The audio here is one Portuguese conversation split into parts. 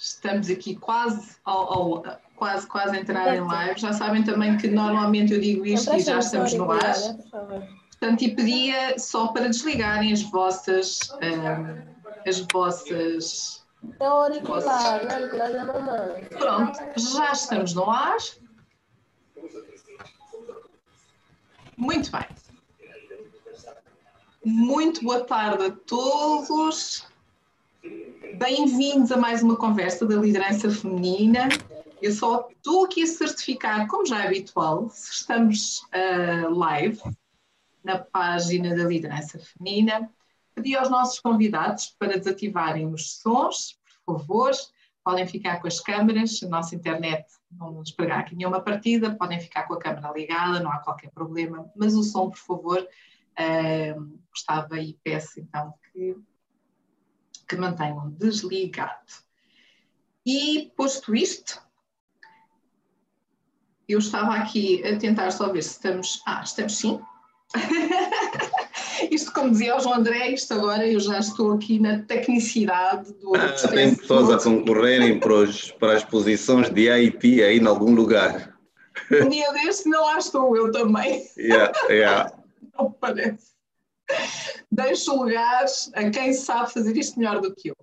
Estamos aqui quase ao, ao, quase, quase a entrar em live. Já sabem também que normalmente eu digo isto e já estamos no ar. Portanto, e pedia só para desligarem as vossas um, as vossas auricular, Pronto, já estamos no ar. Muito bem. Muito boa tarde a todos. Bem-vindos a mais uma conversa da liderança feminina. Eu só estou aqui a certificar, como já é habitual, se estamos uh, live na página da liderança feminina. Pedi aos nossos convidados para desativarem os sons, por favor. Podem ficar com as câmaras, a nossa internet não nos pregar aqui nenhuma partida, podem ficar com a câmera ligada, não há qualquer problema, mas o som, por favor, uh, gostava e peço então que, que mantenham desligado. E posto isto, eu estava aqui a tentar só ver se estamos. Ah, estamos sim. isto, como dizia o João André, isto agora eu já estou aqui na tecnicidade do. Ah, tem pessoas a concorrerem para, os, para as posições de IT aí em algum lugar. Um dia deste não lá estou eu também. Yeah, yeah. Não parece. Deixo lugares a quem sabe fazer isto melhor do que eu.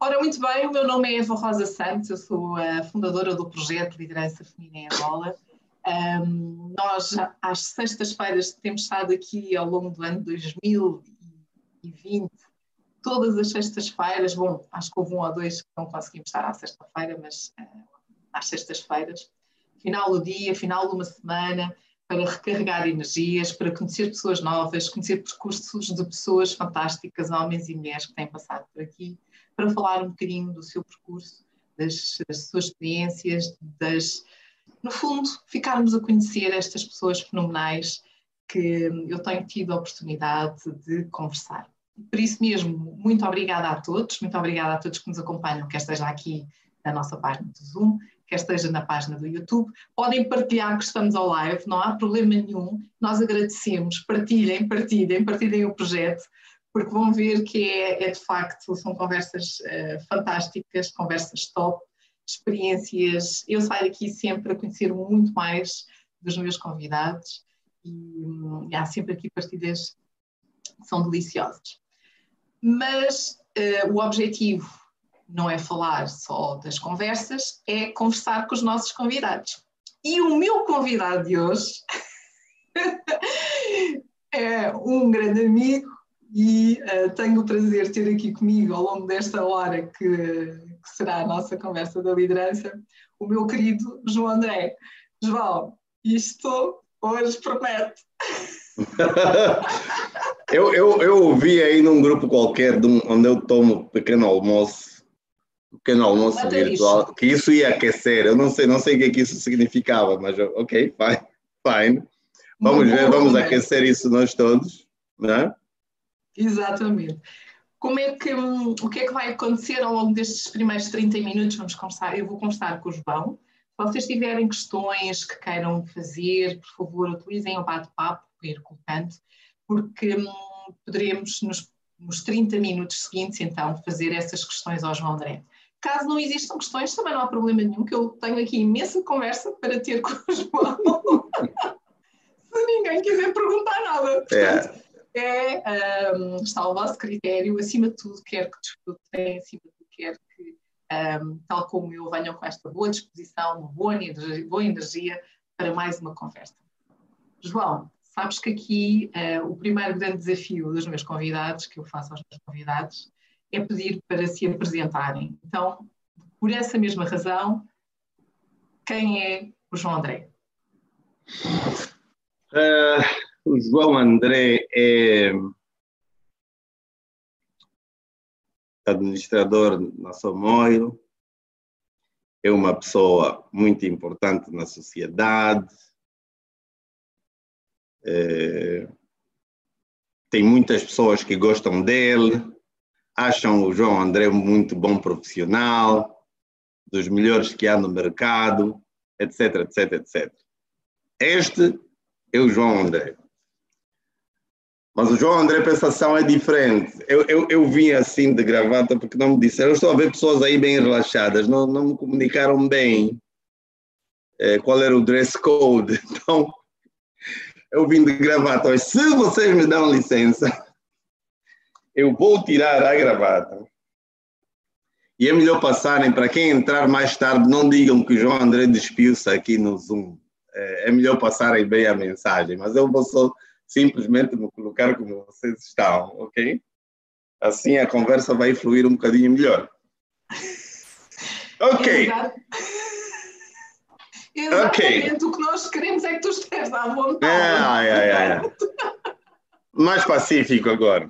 Ora, muito bem, o meu nome é Eva Rosa Santos, eu sou a fundadora do projeto Liderança Feminina em Angola. Um, nós, às sextas-feiras, temos estado aqui ao longo do ano 2020, todas as sextas-feiras, bom, acho que houve um ou dois que não conseguimos estar à sexta-feira, mas uh, às sextas-feiras, final do dia, final de uma semana, para recarregar energias, para conhecer pessoas novas, conhecer percursos de pessoas fantásticas, homens e mulheres que têm passado por aqui, para falar um bocadinho do seu percurso, das, das suas experiências, das, no fundo, ficarmos a conhecer estas pessoas fenomenais que eu tenho tido a oportunidade de conversar. Por isso mesmo, muito obrigada a todos, muito obrigada a todos que nos acompanham, quer esteja aqui na nossa página do Zoom, quer esteja na página do YouTube. Podem partilhar que estamos ao live, não há problema nenhum. Nós agradecemos, partilhem, partilhem, partilhem o projeto, porque vão ver que é, é de facto, são conversas uh, fantásticas, conversas top, experiências. Eu saio daqui sempre a conhecer muito mais dos meus convidados e, um, e há sempre aqui partilhas que são deliciosas. Mas uh, o objetivo não é falar só das conversas, é conversar com os nossos convidados. E o meu convidado de hoje é um grande amigo e uh, tenho o prazer de ter aqui comigo ao longo desta hora que, que, será a nossa conversa da liderança, o meu querido João André. João, isto hoje promete. eu, eu, eu ouvi aí num grupo qualquer um, onde eu tomo pequeno almoço, pequeno almoço virtual, isso. que isso ia aquecer. Eu não sei, não sei o que, é que isso significava, mas ok, fine, fine. Vamos ver, vamos aquecer isso nós todos, né? Exatamente. Como é que, hum, o que é que vai acontecer ao longo destes primeiros 30 minutos? Vamos conversar, eu vou conversar com o João. Se vocês tiverem questões que queiram fazer, por favor, utilizem o bate-papo, ir colocando, porque hum, poderemos, nos, nos 30 minutos seguintes, então, fazer essas questões ao João André. Caso não existam questões, também não há problema nenhum, que eu tenho aqui imensa conversa para ter com o João. Se ninguém quiser perguntar nada. Portanto, é é, um, está ao vosso critério, acima de tudo, quer que desfrutem, acima de tudo, quer que, um, tal como eu, venham com esta boa disposição, boa energia, boa energia para mais uma conversa. João, sabes que aqui uh, o primeiro grande desafio dos meus convidados, que eu faço aos meus convidados, é pedir para se apresentarem. Então, por essa mesma razão, quem é o João André? Uh o João André é administrador na Somoio, é uma pessoa muito importante na sociedade, é, tem muitas pessoas que gostam dele, acham o João André muito bom profissional, dos melhores que há no mercado, etc, etc, etc. Este é o João André. Mas o João André Pensação é diferente. Eu, eu, eu vim assim de gravata porque não me disseram. Eu estou a ver pessoas aí bem relaxadas, não, não me comunicaram bem é, qual era o dress code. Então, eu vim de gravata. Mas se vocês me dão licença, eu vou tirar a gravata. E é melhor passarem, para quem entrar mais tarde, não digam que o João André despiu-se aqui no Zoom. É, é melhor passarem bem a mensagem, mas eu vou só simplesmente me colocar como vocês estão, ok? Assim a conversa vai fluir um bocadinho melhor. Ok. Exatamente okay. o que nós queremos é que tu estejas à vontade. Ai, ai, ai. Mais pacífico agora.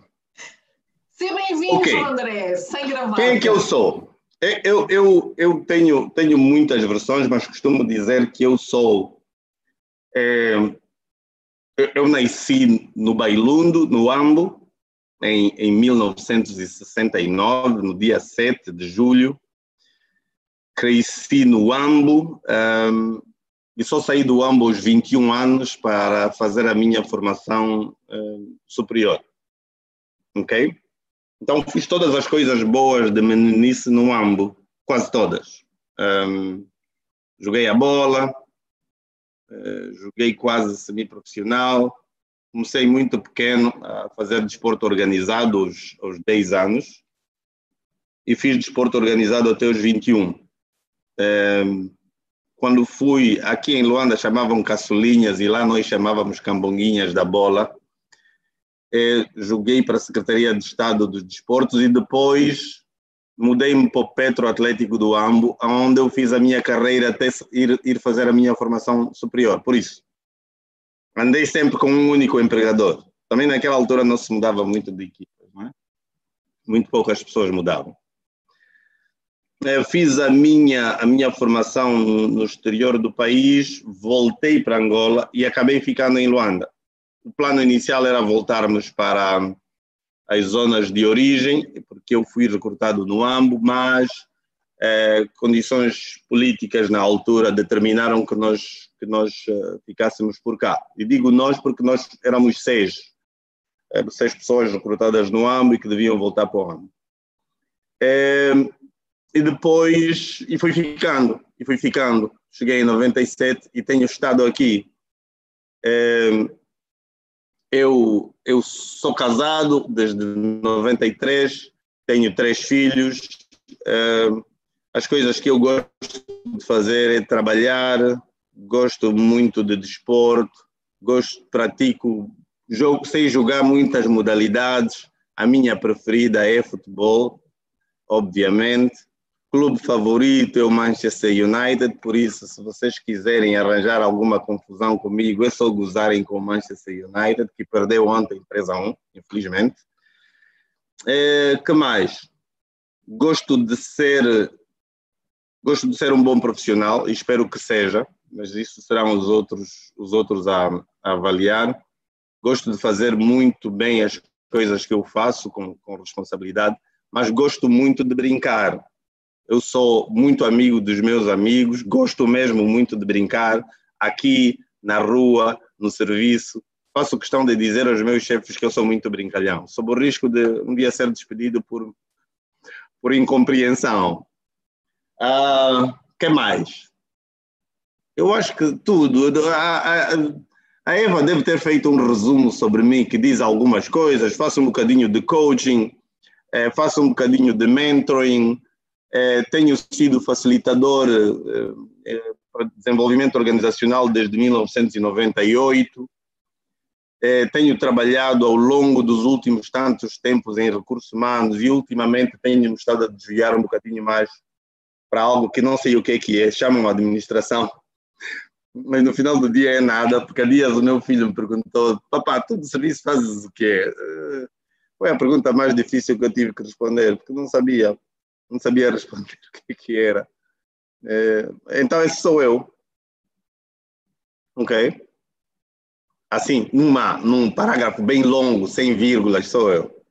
Seja bem-vindo, okay. André, sem gravar. Quem é que eu sou? Eu, eu, eu tenho, tenho muitas versões, mas costumo dizer que eu sou é, eu nasci no Bailundo, no Ambo, em, em 1969, no dia 7 de julho. Cresci no Ambo um, e só saí do Ambo aos 21 anos para fazer a minha formação um, superior. Ok? Então fiz todas as coisas boas de meninice no Ambo, quase todas. Um, joguei a bola, eh, joguei quase semi-profissional. Comecei muito pequeno a fazer desporto organizado aos, aos 10 anos e fiz desporto organizado até os 21. É, quando fui aqui em Luanda chamavam caçulinhas e lá nós chamávamos cambonguinhas da bola. É, joguei para a Secretaria de Estado dos Desportos e depois mudei-me para o Petro Atlético do Ambo, onde eu fiz a minha carreira até ir, ir fazer a minha formação superior. Por isso, andei sempre com um único empregador. Também naquela altura não se mudava muito de equipas, não é? Muito poucas pessoas mudavam. Eu fiz a minha, a minha formação no exterior do país, voltei para Angola e acabei ficando em Luanda. O plano inicial era voltarmos para as zonas de origem, porque eu fui recrutado no AMBO, mas eh, condições políticas na altura determinaram que nós, que nós eh, ficássemos por cá. E digo nós porque nós éramos seis, eh, seis pessoas recrutadas no AMBO e que deviam voltar para o AMBO. e depois, e fui ficando, e fui ficando. Cheguei em 97 e tenho estado aqui eu, eu sou casado desde 93, tenho três filhos. Uh, as coisas que eu gosto de fazer é trabalhar, gosto muito de desporto, gosto, pratico, jogo, sei jogar muitas modalidades. A minha preferida é futebol, obviamente clube favorito é o Manchester United, por isso, se vocês quiserem arranjar alguma confusão comigo, é só gozarem com o Manchester United, que perdeu ontem 3 a 1, infelizmente. É, que mais? Gosto de ser gosto de ser um bom profissional e espero que seja, mas isso serão os outros os outros a, a avaliar. Gosto de fazer muito bem as coisas que eu faço com, com responsabilidade, mas gosto muito de brincar eu sou muito amigo dos meus amigos, gosto mesmo muito de brincar aqui na rua, no serviço. Faço questão de dizer aos meus chefes que eu sou muito brincalhão, sob o risco de um dia ser despedido por, por incompreensão. Uh, que mais? Eu acho que tudo. A, a, a Eva deve ter feito um resumo sobre mim que diz algumas coisas. Faço um bocadinho de coaching, eh, faço um bocadinho de mentoring, é, tenho sido facilitador é, é, para desenvolvimento organizacional desde 1998. tenho trabalhado ao longo dos últimos tantos tempos em recursos humanos e ultimamente tenho estado a desviar um bocadinho mais para algo que não sei o que é que é, chamam administração, mas no final do dia é nada, porque há dias o meu filho me perguntou, papá, tu de serviço fazes o quê? Foi a pergunta mais difícil que eu tive que responder, porque não sabia não sabia responder o que, que era. É, então, esse sou eu. Ok? Assim, numa, num parágrafo bem longo, sem vírgulas, sou eu.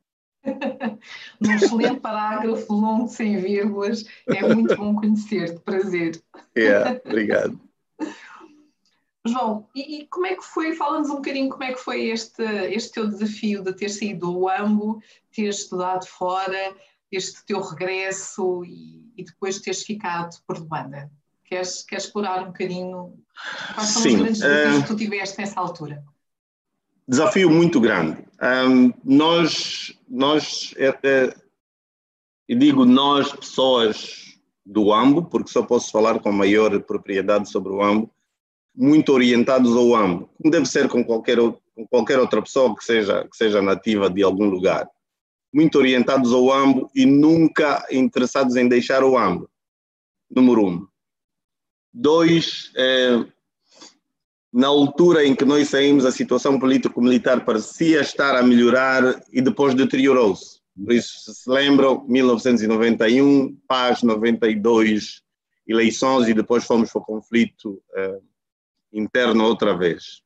num excelente parágrafo longo, sem vírgulas. É muito bom conhecer-te. Prazer. Yeah, obrigado. João, e, e, como é que foi, fala-nos um bocadinho como é que foi este, este teu desafio de ter saído do AMBO, ter estudado fora, este teu regresso e, e depois teres ficado por Luanda? Queres, queres explorar um bocadinho quais são Sim, os grandes desafios uh, que tu tiveste nessa altura? Desafio muito grande. Um, nós, nós é, é, e digo nós, pessoas do AMBO, porque só posso falar com maior propriedade sobre o AMBO, muito orientados ao AMBO, como deve ser com qualquer, com qualquer outra pessoa que seja, que seja nativa de algum lugar. Muito orientados ao AMBO e nunca interessados em deixar o AMBO, número um. Dois, é, na altura em que nós saímos, a situação político-militar parecia estar a melhorar e depois deteriorou-se. Por isso, se lembram, 1991, paz, 92, eleições e depois fomos para o conflito eh, interno outra vez.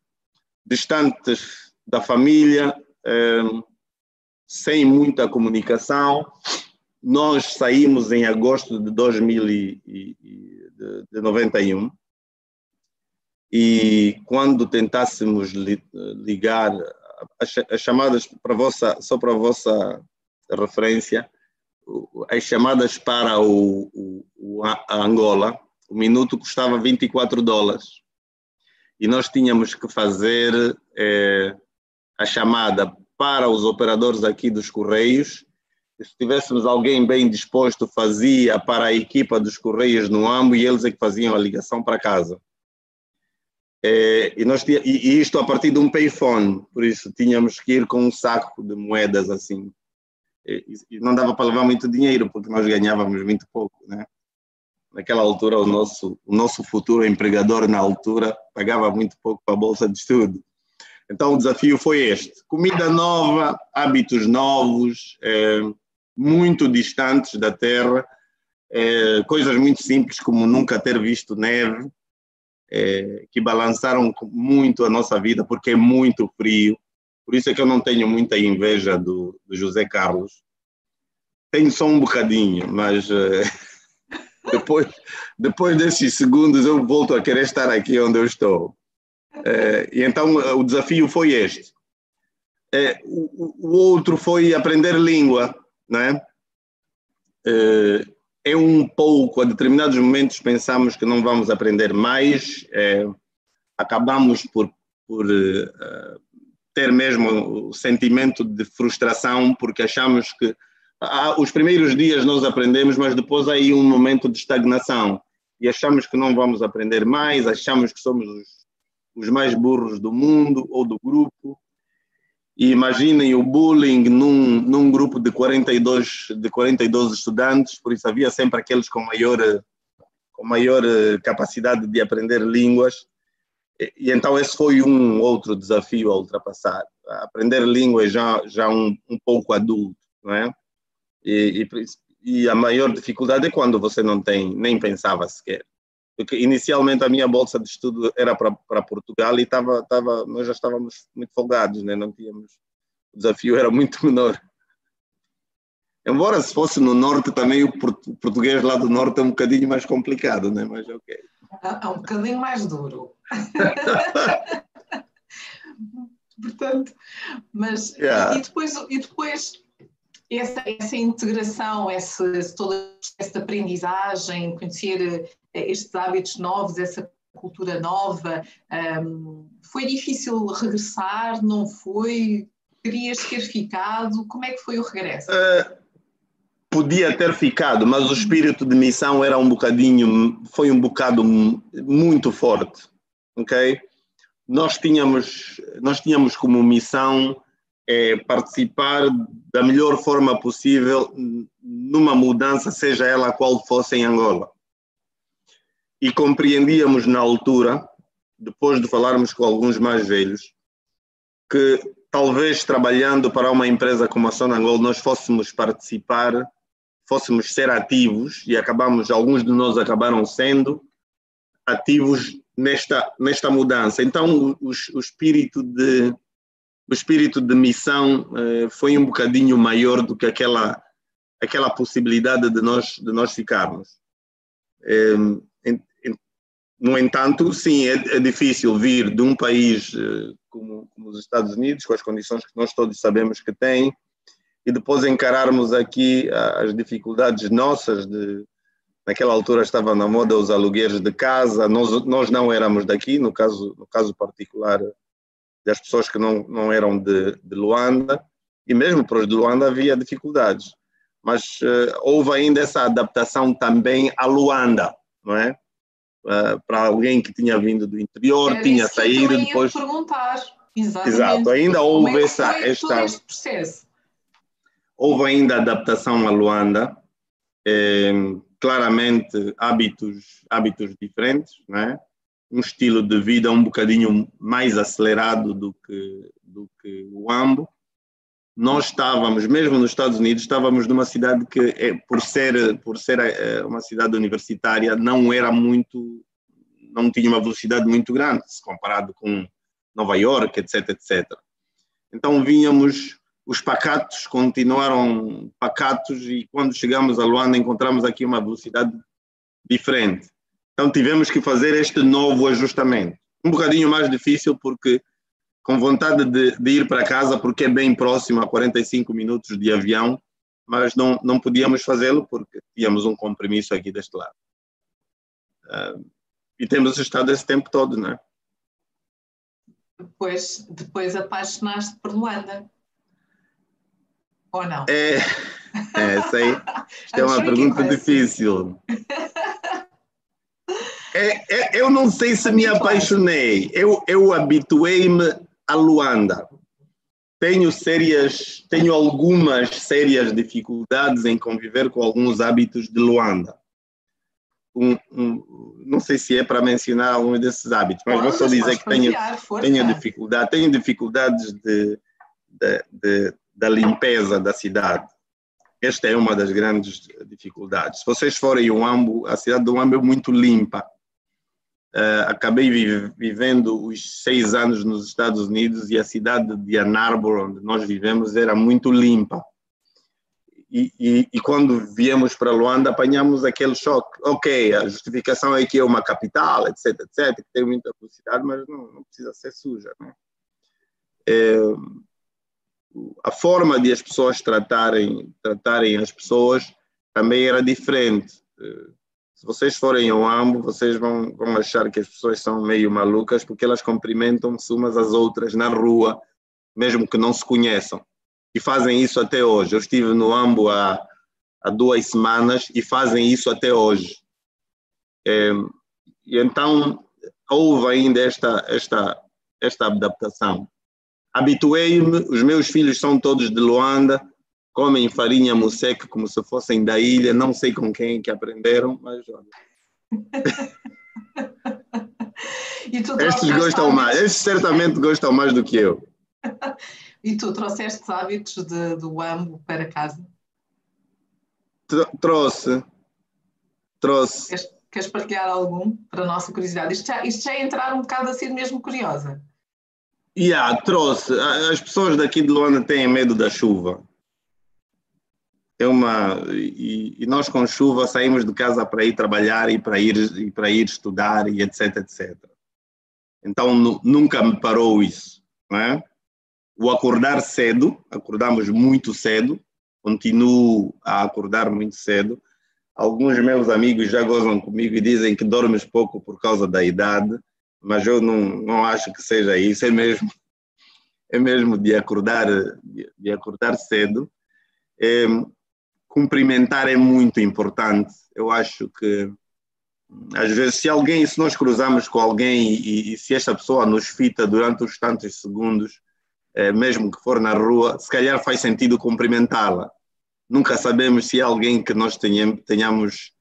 Distantes da família, eh, sem muita comunicação, nós saímos em agosto de 2091 e quando tentássemos ligar as chamadas para vossa só para vossa referência as chamadas para o, o, o Angola o minuto custava 24 dólares. E nós tínhamos que fazer é, a chamada para os operadores aqui dos Correios. Se tivéssemos alguém bem disposto, fazia para a equipa dos Correios no AMBO e eles é que faziam a ligação para casa. É, e, nós, e isto a partir de um payphone, por isso tínhamos que ir com um saco de moedas assim. E, e não dava para levar muito dinheiro, porque nós ganhávamos muito pouco, né? naquela altura o nosso, o nosso futuro empregador na altura pagava muito pouco para a bolsa de estudo. Então o desafio foi este: comida nova, hábitos novos, é, muito distantes da terra, é, coisas muito simples como nunca ter visto neve, é, que balançaram muito a nossa vida porque é muito frio. Por isso é que eu não tenho muita inveja do, do José Carlos. Tenho só um bocadinho, mas depois, depois desses segundos eu volto a querer estar aqui onde eu estou. É, e então o desafio foi este. É, o, o, outro foi aprender língua, né? É, um pouco, a determinados momentos pensamos que não vamos aprender mais, acabamos por, por ter mesmo o sentimento de frustração porque achamos que ah, os primeiros dias nós aprendemos, mas depois aí um momento de estagnação e achamos que não vamos aprender mais, achamos que somos os, os mais burros do mundo ou do grupo. E imaginem o bullying num, num grupo de 42, de 42 estudantes, por isso havia sempre aqueles com maior, com maior eh, capacidade de aprender línguas. E, e então esse foi um outro desafio a ultrapassar. Aprender línguas já, já um, um pouco adulto, não é? E, e, e, a maior dificuldade é quando você não tem, nem pensava sequer. Porque inicialmente a minha bolsa de estudo era para Portugal e tava, tava, nós já estávamos muito folgados, né? não tínhamos. O desafio era muito menor. Embora se fosse no norte também o português lá do norte é um bocadinho mais complicado, né? mas ok. É, é um bocadinho mais duro. Portanto, mas yeah. e, depois, e depois essa, essa integração, o processo de aprendizagem, conhecer eh, estes hábitos novos, essa cultura nova, um, foi difícil regressar? Não foi? Querias ter ficado? Como é que foi o regresso? Uh, podia ter ficado, mas o espírito de missão era um bocadinho, foi um bocado muito forte, ok? Nós tínhamos, nós tínhamos como missão é participar da melhor forma possível numa mudança, seja ela qual fosse em Angola. E compreendíamos na altura, depois de falarmos com alguns mais velhos, que talvez trabalhando para uma empresa como a Sona Angola nós fôssemos participar, fôssemos ser ativos e acabamos, alguns de nós acabaram sendo ativos nesta, nesta mudança. Então, o, o espírito de o espírito de missão eh, foi um bocadinho maior do que aquela aquela possibilidade de nós de nós ficarmos. Eh, no entanto, sim, é, é, difícil vir de um país eh, como, como, os Estados Unidos, com as condições que nós todos sabemos que tem, e depois encararmos aqui as dificuldades nossas de, naquela altura estava na moda os alugueres de casa, nós, nós não éramos daqui, no caso, no caso particular das pessoas que não, não eram de, de Luanda, e mesmo para os de Luanda havia dificuldades. Mas uh, houve ainda essa adaptação também a Luanda, não é? Uh, para alguém que tinha vindo do interior, Era tinha saído eu depois. perguntar. Exatamente. Exato, ainda houve Como é essa. esta... este processo? Houve ainda adaptação a Luanda, eh, claramente hábitos, hábitos diferentes, né? Um estilo de vida um bocadinho mais acelerado do que, do que o Ambo. Nós estávamos, mesmo nos Estados Unidos, estávamos numa cidade que, é, por ser, por ser é, uma cidade universitária, não era muito, não tinha uma velocidade muito grande, se comparado com Nova York, etc, etc. Então vínhamos os pacatos continuaram pacatos e quando chegamos a Luanda encontramos aqui uma velocidade diferente. Então tivemos que fazer este novo ajustamento. Um bocadinho mais difícil porque com vontade de, de ir para casa porque é bem próximo a 45 minutos de avião, mas não, não podíamos fazê-lo porque tínhamos um compromisso aqui deste lado. Uh, e temos estado esse tempo todo, não é? Depois, depois apaixonaste por Luanda. Ou não? É, é essa aí é uma pergunta difícil. É, é, eu não sei se me apaixonei. Eu, eu habituei-me a Luanda. Tenho sérias, tenho algumas sérias dificuldades em conviver com alguns hábitos de Luanda. Um, um, não sei se é para mencionar algum desses hábitos, mas vou só dizer que tenho, tenho dificuldade, tenho dificuldades de, de, de da limpeza da cidade. Esta é uma das grandes dificuldades. Se vocês forem ao Ambo, a cidade do Ambo é muito limpa. Uh, acabei vivendo os seis anos nos Estados Unidos e a cidade de Ann Arbor, onde nós vivemos, era muito limpa. E, e, e, quando viemos para Luanda, apanhamos aquele choque. Ok, a justificação é que é uma capital, etc, etc, que tem muita velocidade, mas não, não precisa ser suja. Né? É, a forma de as pessoas tratarem, tratarem as pessoas também era diferente. Se vocês forem ao AMBO, vocês vão, vão achar que as pessoas são meio malucas porque elas cumprimentam-se umas às outras na rua, mesmo que não se conheçam. E fazem isso até hoje. Eu estive no AMBO há, há duas semanas e fazem isso até hoje. É, e então houve ainda esta, esta, esta adaptação habituei-me, os meus filhos são todos de Luanda, comem farinha museca como se fossem da ilha, não sei com quem que aprenderam, mas olha. Estes gostam mais, estes certamente gostam mais do que eu. e tu trouxeste hábitos de, do AMBO para casa? trouxe, trouxe. Queres, queres, partilhar algum para a nossa curiosidade? Isto já, isto já é entrar um bocado assim mesmo curiosa. Yeah, trouxe. As pessoas daqui de Luanda têm medo da chuva. É uma e, e, nós com chuva saímos de casa para ir trabalhar e para ir e para ir estudar e etc etc. Então nunca me parou isso, não é? O acordar cedo, acordamos muito cedo, continuo a acordar muito cedo. Alguns meus amigos já gozam comigo e dizem que dormes pouco por causa da idade mas eu não, não acho que seja isso, é mesmo, é mesmo de acordar, de, acordar cedo. Cumprimentar é muito importante. Eu acho que às vezes se alguém, se nós cruzamos com alguém e, e se esta pessoa nos fita durante uns tantos segundos, é, mesmo que for na rua, se calhar faz sentido cumprimentá-la. Nunca sabemos se é alguém que nós tenhamos, tenhamos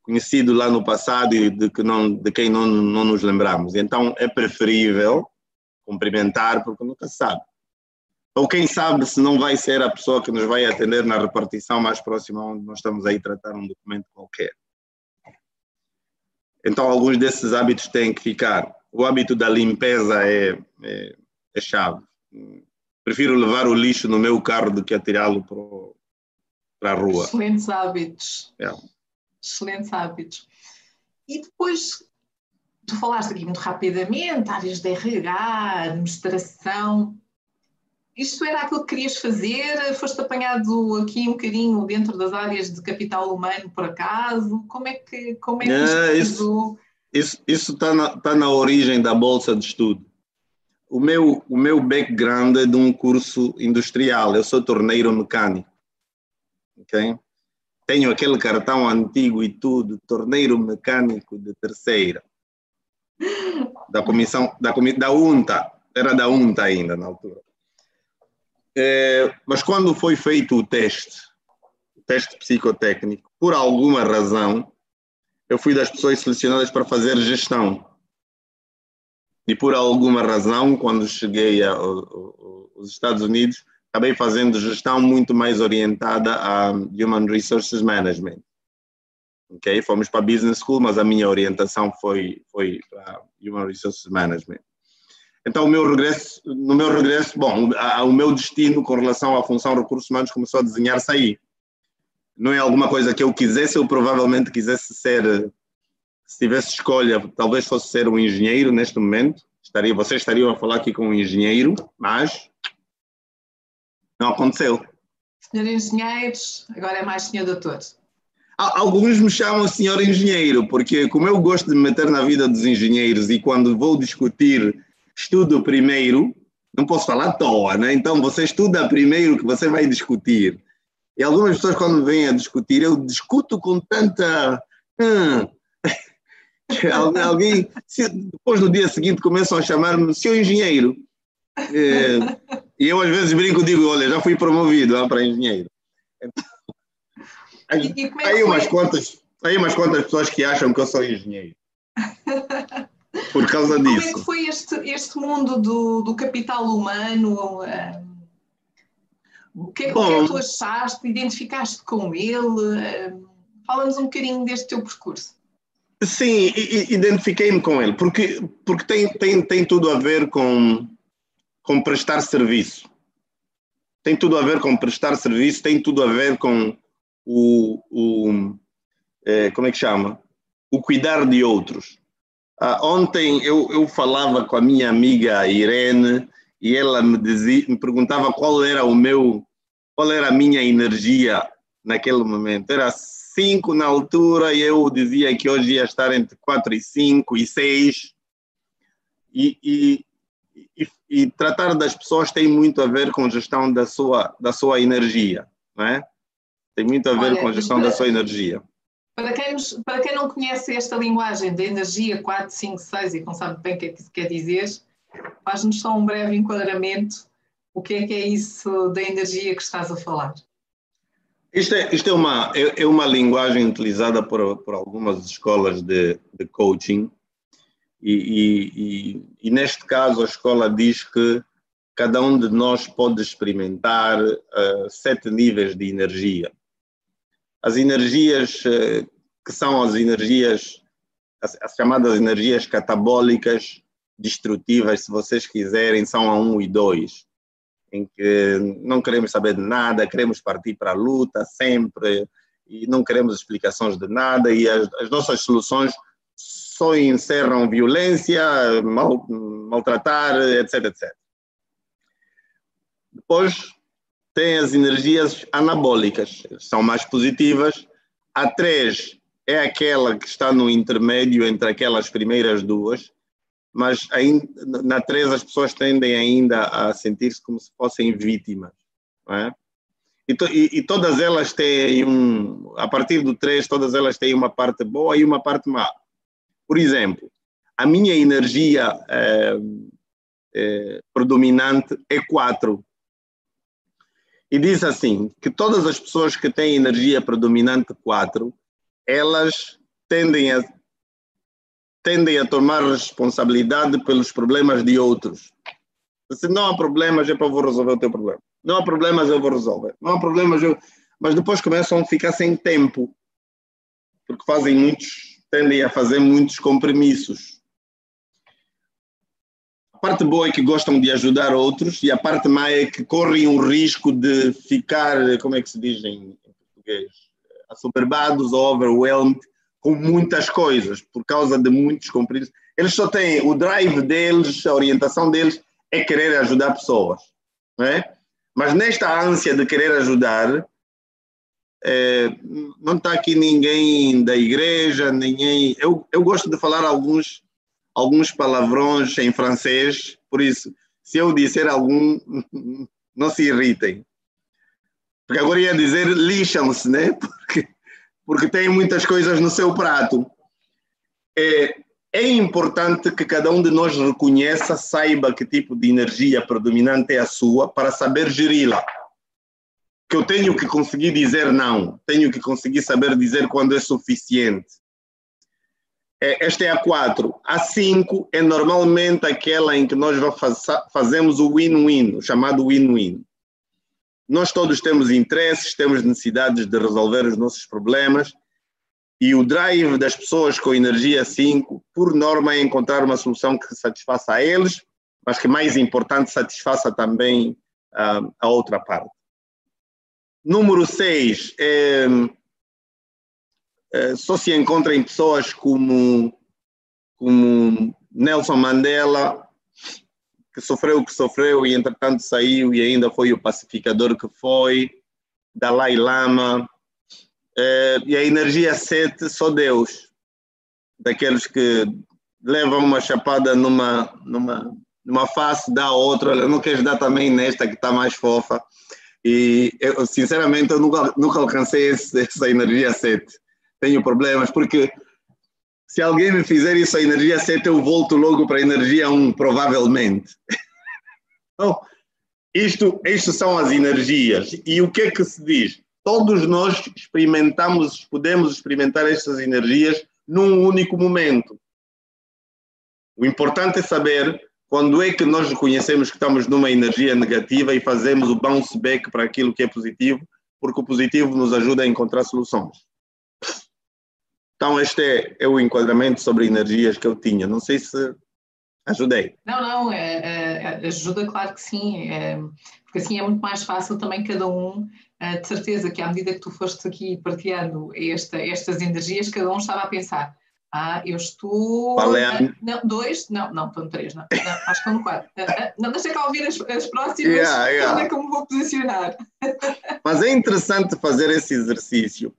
conhecido lá no passado e de, que não, de quem não, não nos lembramos. Então é preferível cumprimentar, porque nunca se sabe. Ou quem sabe se não vai ser a pessoa que nos vai atender na repartição mais próxima onde nós estamos aí tratar um documento qualquer. Então alguns desses hábitos têm que ficar. O hábito da limpeza é, é, é chave. Prefiro levar o lixo no meu carro do que atirá-lo para a rua. Excelentes hábitos. É excelentes hábitos. E depois, Tu falaste aqui muito rapidamente, áreas de RH, administração. Isto era aquilo que querias fazer? Foste apanhado aqui um bocadinho dentro das áreas de capital humano, por acaso? Como é que, como é que é, isso, isso, isso está na, tá na origem da bolsa de estudo. O meu, o meu background é de um curso industrial. Eu sou torneiro mecânico. Okay? Tenho aquele cartão antigo e tudo, torneiro mecânico de terceira da comissão, da, da UNTA, era da UNTA ainda na altura. É, mas quando foi feito o teste, o teste psicotécnico, por alguma razão, eu fui das pessoas selecionadas para fazer gestão. E por alguma razão, quando cheguei aos Estados Unidos, acabei fazendo gestão muito mais orientada a Human Resources Management ok? Fomos para Business School, mas a minha orientação foi, foi para Human Resources Management. Então, o meu regresso, no meu regresso, bom, a, a, o meu destino com relação à função recursos humanos começou a desenhar-se aí. Não é alguma coisa que eu quisesse, eu provavelmente quisesse ser, se tivesse escolha, talvez fosse ser um engenheiro neste momento. Estaria, vocês estariam a falar aqui com um engenheiro, mas não aconteceu. Senhor engenheiros, agora é mais senhor doutor. Alguns me chamam senhor engenheiro, porque como eu gosto de me meter na vida dos engenheiros e quando vou discutir, estudo primeiro, não posso falar à toa, né? Então você estuda primeiro que você vai discutir. E algumas pessoas quando vêm a discutir, eu discuto com tanta... Hum, alguém, depois no dia seguinte começam a chamar-me senhor engenheiro. É, e eu às vezes brinco e digo, olha, já fui promovido lá para engenheiro. Então, Aí, e, e é aí, umas quantas, aí umas quantas pessoas que acham que eu sou engenheiro. Por causa disso. Como é que foi este, este mundo do, do capital humano? O que, é, Bom, o que é que tu achaste? Identificaste com ele? Fala-nos um bocadinho deste teu percurso. Sim, identifiquei-me com ele, porque, porque tem, tem, tem tudo a ver com, com prestar serviço. Tem tudo a ver com prestar serviço, tem tudo a ver com, o, o é, como é que chama? O cuidar de outros. Ah, ontem eu, eu falava com a minha amiga Irene e ela me, dizia, me perguntava qual era o meu, qual era a minha energia naquele momento. Era 5 na altura e eu dizia que hoje ia estar entre 4 e 5 e 6. E, e, e, e, tratar das pessoas tem muito a ver com gestão da sua, da sua energia, não é? Tem muito a ver Olha, com a gestão da sua energia. Para quem, nos, para quem não conhece esta linguagem da energia 4, 5, 6 e não sabe bem o que é que isso quer dizer, faz-nos só um breve enquadramento. O que é que é isso da energia que estás a falar? Isto é, isto é, uma, é, é uma linguagem utilizada por, por algumas escolas de, de coaching, e, e, e, e, neste caso a escola diz que cada um de nós pode experimentar uh, sete níveis de energia as energias eh, que são as energias, as, as, chamadas energias catabólicas destrutivas, se vocês quiserem, são a 1 e 2, em que não queremos saber de nada, queremos partir para a luta sempre e não queremos explicações de nada e as, as nossas soluções só encerram violência, mal, maltratar, etc, etc. Depois tem as energias anabólicas, são mais positivas. A 3 é aquela que está no intermédio entre aquelas primeiras duas, mas na 3 as pessoas tendem ainda a sentir-se como se fossem vítimas. É? E, to, e, e, todas elas têm um. A partir do 3, todas elas têm uma parte boa e uma parte má. Por exemplo, a minha energia é, é, predominante é 4 e diz assim, que todas as pessoas que têm energia predominante 4, elas tendem a, tendem a tomar responsabilidade pelos problemas de outros. Se não há problemas, eu vou resolver o teu problema. Não há problemas, eu vou resolver. Não há problemas, eu... Mas depois começam a ficar sem tempo, porque fazem muitos, tendem a fazer muitos compromissos parte boa é que gostam de ajudar outros e a parte má é que correm o risco de ficar, como é que se diz em português, assoberbados ou overwhelmed com muitas coisas, por causa de muitos compridos. Eles só têm o drive deles, a orientação deles é querer ajudar pessoas, não é? Mas nesta ânsia de querer ajudar, é, não está aqui ninguém da igreja, ninguém. Eu, eu gosto de falar alguns, alguns palavrões em francês, por isso, se eu disser algum, não se irritem. Porque agora ia dizer lixam-se, né? Porque, porque tem muitas coisas no seu prato. É, é importante que cada um de nós reconheça, saiba que tipo de energia predominante é a sua, para saber geri-la que eu tenho que conseguir dizer não, tenho que conseguir saber dizer quando é suficiente. É, esta é a 4. A 5 é normalmente aquela em que nós fazemos o win-win, o chamado win-win. Nós todos temos interesses, temos necessidades de resolver os nossos problemas e o drive das pessoas com energia 5, por norma, é encontrar uma solução que satisfaça a eles, mas que mais importante satisfaça também uh, a outra parte. Número 6, é, é, só se encontra em pessoas como, como Nelson Mandela, que sofreu o que sofreu e entretanto saiu e ainda foi o pacificador que foi, Dalai Lama, é, e a energia 7, só Deus, daqueles que levam uma chapada numa, numa, numa face, dá outra, não queres dar também nesta que está mais fofa. E, eu, sinceramente, eu nunca, nunca alcancei esse, essa energia 7. Tenho problemas, porque se alguém me fizer isso, a energia 7, eu volto logo para a energia 1, provavelmente. então, isto, isto são as energias. E o que é que se diz? Todos nós experimentamos, podemos experimentar estas energias num único momento. O importante é saber quando é que nós reconhecemos que estamos numa energia negativa e fazemos o bounce back para aquilo que é positivo, porque o positivo nos ajuda a encontrar soluções. Então, este é, é o enquadramento sobre energias que eu tinha. Não sei se ajudei. Não, não, é, é, é ajuda, claro que sim, é, porque assim é muito mais fácil também cada um, é, de certeza que à medida que tu foste aqui partilhando esta, estas energias, cada um estava a pensar, ah, eu estou. Qual é a... Não, dois? Não, não, estão três, não. não acho que estão quatro. Ah, ah, não, deixa cá ouvir as, as próximas, yeah, yeah. onde é que eu me vou posicionar. Mas é interessante fazer esse exercício.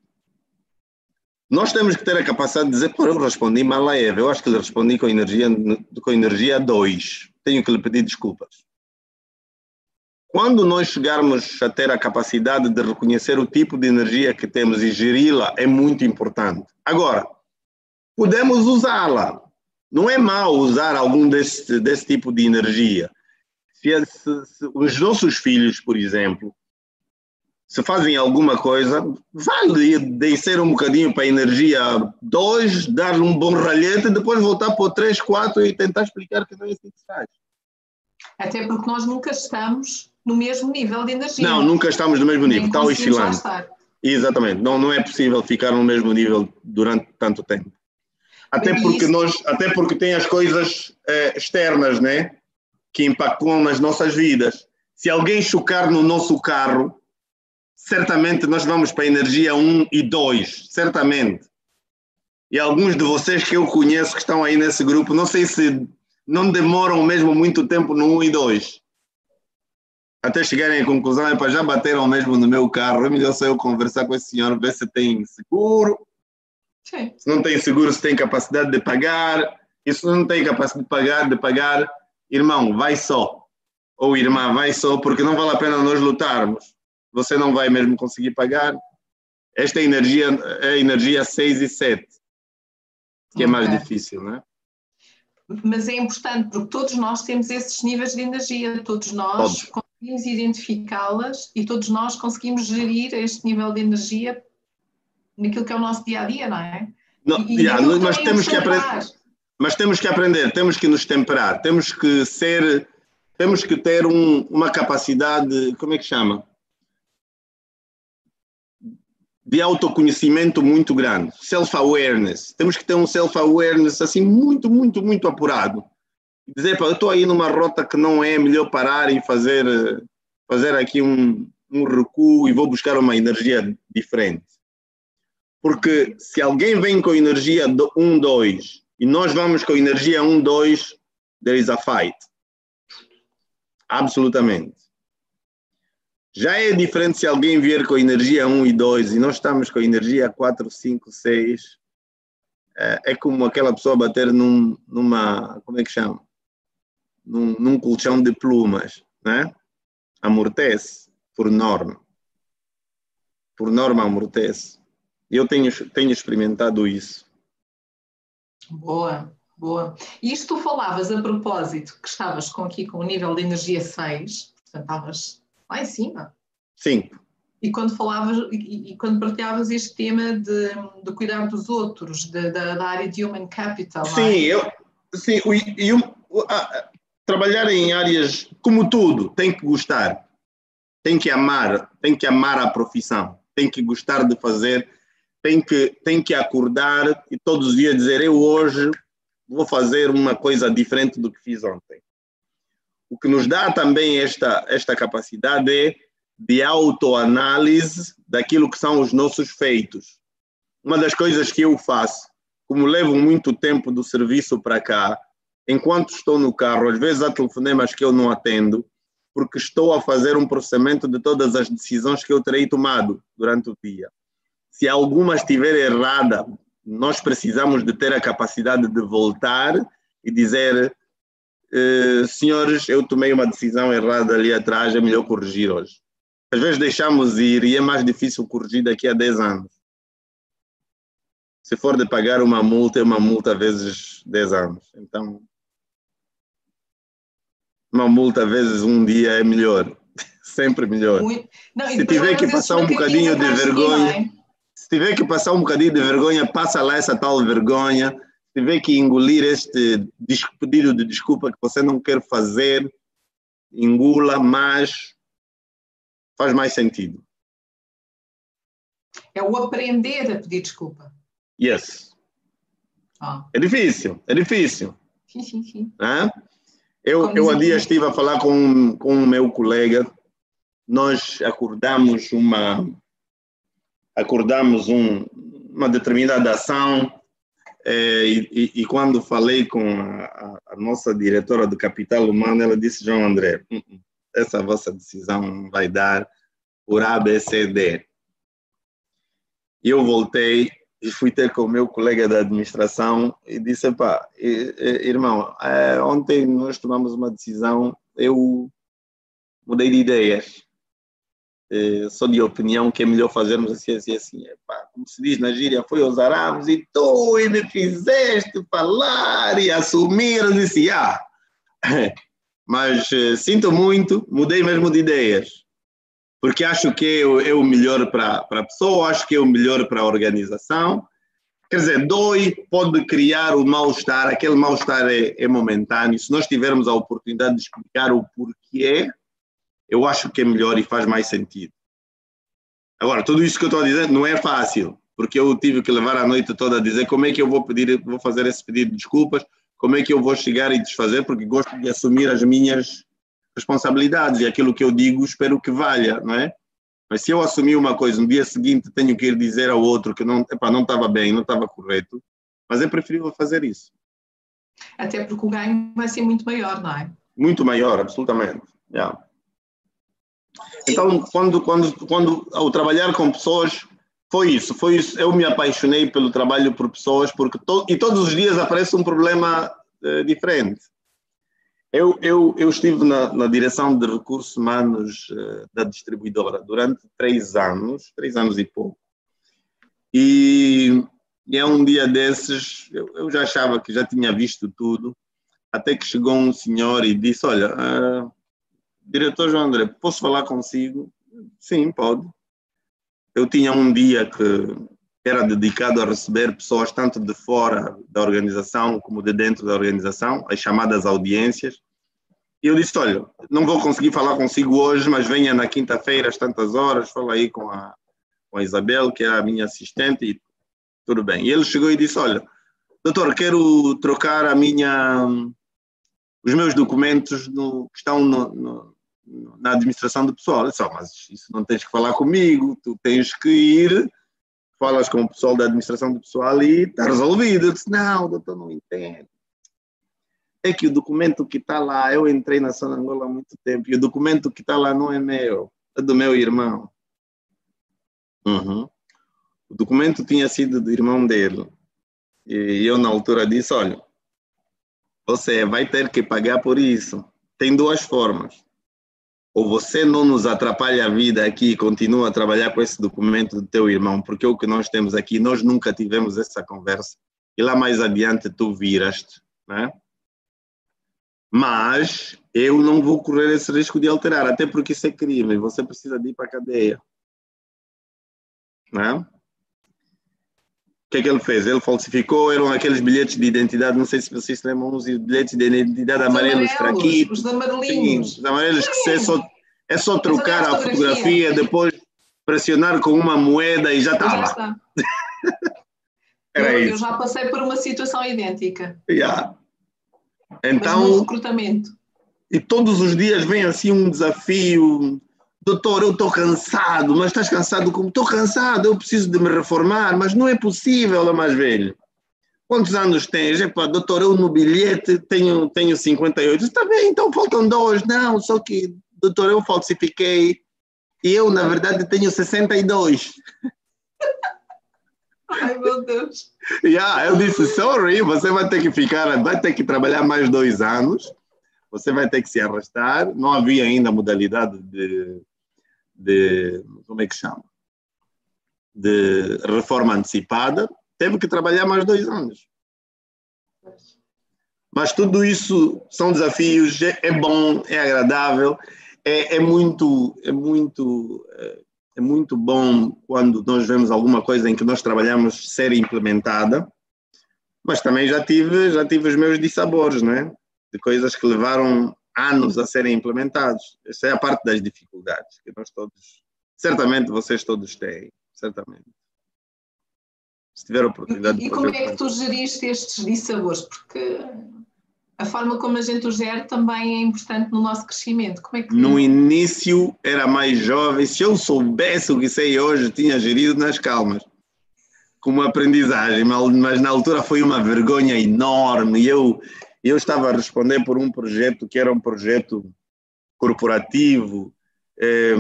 Nós temos que ter a capacidade de dizer, pô, eu respondi mal a Eva. Eu acho que lhe respondi com energia, com energia 2. Tenho que lhe pedir desculpas. Quando nós chegarmos a ter a capacidade de reconhecer o tipo de energia que temos e geri-la, é muito importante. Agora, podemos usá-la. Não é mal usar algum desse, desse tipo de energia. Se, se, se, os nossos filhos, por exemplo, se fazem alguma coisa, vale descer um bocadinho para a energia 2, dar um bom ralhete, depois voltar para o 3, 4 e tentar explicar que não é assim que se faz. Até porque nós nunca estamos no mesmo nível de energia. Não, nunca estamos no mesmo nível, está oscilando. Exatamente, não, não é possível ficar no mesmo nível durante tanto tempo. Até porque, nós, até porque tem as coisas eh, externas, né? Que impactam nas nossas vidas. Se alguém chocar no nosso carro, certamente nós vamos para a energia 1 e 2, certamente. E alguns de vocês que eu conheço que estão aí nesse grupo, não sei se não demoram mesmo muito tempo no 1 e 2. Até chegarem à conclusão, para já bateram mesmo no meu carro, é melhor só eu conversar com esse senhor, ver se tem seguro, Sim. Se não tem seguro, se tem capacidade de pagar. E se não tem capacidade de pagar, de pagar, irmão, vai só. Ou irmã, vai só, porque não vale a pena nós lutarmos. Você não vai mesmo conseguir pagar. Esta é a energia, é a energia 6 e 7, que é mais difícil, não é? Mas é importante, porque todos nós temos esses níveis de energia, todos nós conseguimos identificá-las e todos nós conseguimos gerir este nível de energia naquilo que é o nosso dia a dia, não é? Não, e, yeah, mas temos que aprender. Mas temos que aprender, temos que nos temperar, temos que ser, temos que ter um, uma capacidade, como é que chama? De autoconhecimento muito grande, self-awareness. Temos que ter um self-awareness assim muito, muito, muito apurado. Dizer, eu estou aí numa rota que não é melhor parar e fazer, fazer aqui um, um recuo e vou buscar uma energia diferente Porque se alguém vem com energia 1, 2 e nós vamos com energia 1, 2, there is a fight. Absolutamente. Já é diferente se alguém vier com energia 1 e 2 e nós estamos com energia 4, 5, 6. É como aquela pessoa bater num, numa. Como é que chama? Num, num colchão de plumas, né? Amortece, por norma. Por norma, amortece. Eu tenho, tenho experimentado isso. Boa, boa. E isto tu falavas a propósito que estavas com aqui com o nível de energia 6, portanto estavas lá em cima. Sim. E quando falavas e, e quando partilhavas este tema de, de cuidar dos outros, de, da, da, área de human capital. Sim, é? eu, sim, eu, trabalhar em áreas como tudo, tem que gostar, tem que amar, tem que amar a profissão, tem que gostar de fazer, tem que, tem que acordar e todos os dias dizer eu hoje vou fazer uma coisa diferente do que fiz ontem. O que nos dá também esta, esta capacidade é de autoanálise daquilo que são os nossos feitos. Uma das coisas que eu faço, como levo muito tempo do serviço para cá, enquanto estou no carro, às vezes há telefonemas que eu não atendo, porque estou a fazer um processamento de todas as decisões que eu terei tomado durante o dia. Se alguma estiver errada, nós precisamos de ter a capacidade de voltar e dizer eh, senhores, eu tomei uma decisão errada ali atrás, é melhor corrigir hoje. Às vezes deixamos ir e é mais difícil corrigir daqui a 10 anos. Se for de pagar uma multa, é uma multa vezes 10 anos. Então, uma multa vezes um dia é melhor. Sempre melhor. Não, se tiver que passar um bocadinho de vergonha, se tiver que passar um bocadinho de vergonha, passa lá essa tal vergonha tiver que engolir este pedido de desculpa que você não quer fazer, engula, mas faz mais sentido. É o aprender a pedir desculpa. Yes. Ah. É difícil, é difícil. Sim, sim, sim. Eu, eu há dias estive a falar com, com o meu colega, nós acordamos uma acordamos um, uma determinada ação é, e, e, quando falei com a, a, nossa diretora do Capital Humano, ela disse: João André, hum, hum, essa vossa decisão vai dar por A, B, C, D. E eu voltei e fui ter com o meu colega da administração e disse: pá, irmão, é, ontem nós tomamos uma decisão, eu mudei de ideias. Eh, sou de opinião que é melhor fazermos assim, assim, assim. Epá, como se diz na gíria, foi aos árabes e tu ainda fizeste falar e assumir. Disse, ah, mas uh, sinto muito, mudei mesmo de ideias. Porque acho que é é o melhor para a pessoa, acho que é o melhor para a organização. Quer dizer, dói, pode criar o mal-estar, aquele mal-estar é, é momentâneo. Se nós tivermos a oportunidade de explicar o porquê, eu acho que é melhor e faz mais sentido. Agora, tudo isso que eu estou a dizer não é fácil, porque eu tive que levar a noite toda a dizer como é que eu vou pedir, vou fazer esse pedido de desculpas, como é que eu vou chegar e desfazer, porque gosto de assumir as minhas responsabilidades e aquilo que eu digo espero que valha, não é? Mas se eu assumir uma coisa, no dia seguinte tenho que ir dizer ao outro que não, epa, não estava bem, não estava correto, mas é preferível fazer isso. Até porque o ganho vai ser muito maior, não é? Muito maior, absolutamente. Yeah. Então, quando, quando, quando ao trabalhar com pessoas, foi isso, foi isso. Eu me apaixonei pelo trabalho por pessoas, porque to, e todos os dias aparece um problema eh, diferente. Eu, eu, eu estive na, na direção de recursos humanos eh, da distribuidora durante três anos, três anos e pouco. E, e é um dia desses, eu, eu já achava que já tinha visto tudo, até que chegou um senhor e disse: Olha, uh, Diretor João André, posso falar consigo? Sim, pode. Eu tinha um dia que era dedicado a receber pessoas tanto de fora da organização como de dentro da organização, as chamadas audiências. E eu disse: Olha, não vou conseguir falar consigo hoje, mas venha na quinta-feira, às tantas horas, fala aí com a, com a Isabel, que é a minha assistente, e tudo bem. E ele chegou e disse: Olha, doutor, quero trocar a minha, os meus documentos no, que estão no, no na administração do pessoal. Só, mas isso não tens que falar comigo, tu tens que ir falas com o pessoal da administração do pessoal e está resolvido. Eu disse, não, doutor, não entendo. É que o documento que está lá, eu entrei na Zona Angola há muito tempo, e o documento que está lá não é meu, é do meu irmão. Uhum. O documento tinha sido do irmão dele. E eu, na altura, disse: olha, você vai ter que pagar por isso. Tem duas formas ou você não nos atrapalha a vida aqui e continua a trabalhar com esse documento do teu irmão, porque o que nós temos aqui, nós nunca tivemos essa conversa, e lá mais adiante tu viraste, né? Mas eu não vou correr esse risco de alterar, até porque isso é crime, você precisa de ir para a cadeia. Né? O que é que ele fez? Ele falsificou, eram aqueles bilhetes de identidade, não sei se vocês lembram, os bilhetes de identidade os amarelos, fraquitos. Os amarelinhos. Sim, os amarelos que é só, é só trocar a fotografia. depois pressionar com uma moeda e já estava. Já está. Era eu, isso. eu já passei por uma situação idêntica. Yeah. Então, no recrutamento. E todos os dias vem assim um desafio. Doutor, eu estou cansado, mas estás cansado como? Estou cansado, eu preciso de me reformar, mas não é possível, ela mais velho. Quantos anos tens? Epa, doutor, eu no bilhete tenho, tenho 58. Está bem, então faltam dois. Não, só que, doutor, eu falsifiquei e eu, na verdade, tenho 62. Ai, meu Deus. Yeah, eu disse, sorry, você vai ter que ficar, vai ter que trabalhar mais dois anos, você vai ter que se arrastar. Não havia ainda modalidade de, de como é que chama? De reforma antecipada. Teve que trabalhar mais dois anos. Mas tudo isso são desafios, é, é bom, é agradável, é, é muito, é muito é, é muito bom quando nós vemos alguma coisa em que nós trabalhamos ser implementada, mas também já tive, já tive os meus dissabores, né? De coisas que levaram anos a serem implementados. Essa é a parte das dificuldades que nós todos, certamente vocês todos têm, certamente. Se tiver oportunidade e, e como é que tu geriste estes dissabores? Porque a forma como a gente o gera também é importante no nosso crescimento. Como é que... No início era mais jovem, se eu soubesse o que sei hoje, tinha gerido nas calmas, como aprendizagem, mas na altura foi uma vergonha enorme. E eu, estava a responder por um projeto que era um projeto corporativo. É,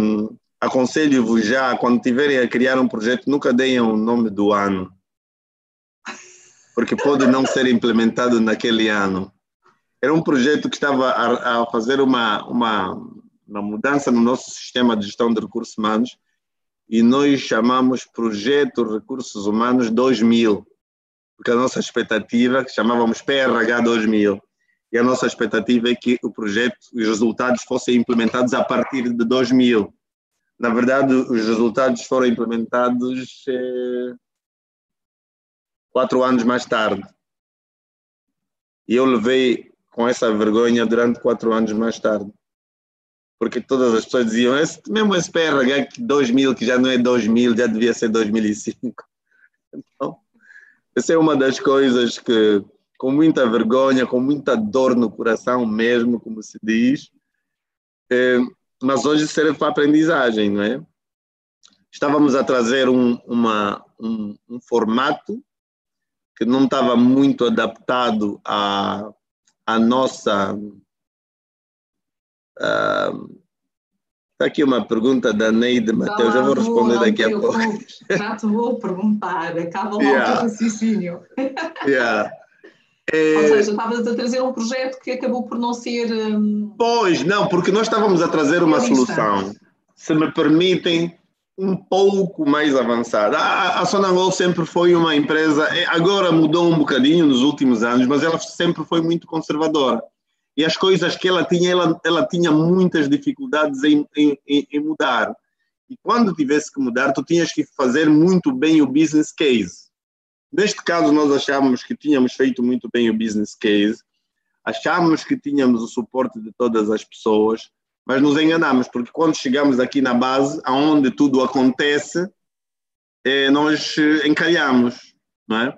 Aconselho-vos já, quando tiverem a criar um projeto, nunca deem o nome do ano, porque pode não ser implementado naquele ano. Era um projeto que estava a, a fazer uma, uma, uma mudança no nosso sistema de gestão de recursos humanos e nós chamamos Projeto Recursos Humanos 2000, porque a nossa expectativa, que chamávamos PRH 2000, e a nossa expectativa é que o projeto, os resultados fossem implementados a partir de 2000. Na verdade, os resultados foram implementados eh, quatro anos mais tarde. E eu levei com essa vergonha durante quatro anos mais tarde. Porque todas as pessoas diziam, esse, mesmo esse PRH 2000, que já não é 2000, já devia ser 2005. Então, essa é uma das coisas que, com muita vergonha, com muita dor no coração mesmo, como se diz, é, mas hoje serve para aprendizagem, não é? Estávamos a trazer um, uma, um, um formato que não estava muito adaptado a a nossa. Está aqui uma pergunta da Neide Mateus, já vou responder daqui a pouco. Já te vou perguntar, acaba lá yeah. o teu raciocínio. Yeah. É... Ou seja, estavas a trazer um projeto que acabou por não ser. Um... Pois, não, porque nós estávamos a trazer uma solução, se me permitem, um pouco mais avançada. A, a Sonangol sempre foi uma empresa, é, agora mudou um bocadinho nos últimos anos, mas ela sempre foi muito conservadora. E as coisas que ela tinha, ela, ela tinha muitas dificuldades em, em, em mudar. E quando tivesse que mudar, tu tinhas que fazer muito bem o business case. Neste caso, nós achávamos que tínhamos feito muito bem o business case, achávamos que tínhamos o suporte de todas as pessoas, mas nos enganamos, porque quando chegamos aqui na base, aonde tudo acontece, é, nós eh, encalhamos, não é?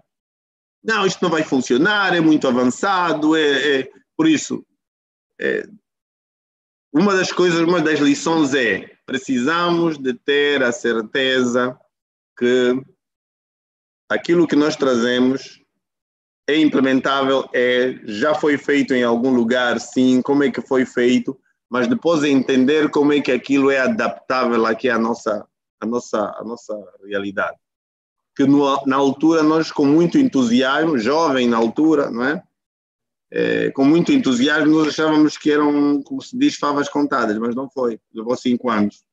Não, isto não vai funcionar, é muito avançado, é, é por isso. É, uma das coisas, uma das lições é precisamos de ter a certeza que aquilo que nós trazemos é implementável, é, já foi feito em algum lugar, sim, como é que foi feito, mas depois entender como é que aquilo é adaptável aqui à nossa, à nossa, à nossa realidade. Que no, na altura nós, com muito entusiasmo, jovem na altura, não é? É? com muito entusiasmo, nós achávamos que eram, como se diz, favas contadas, mas não foi, levou cinco anos.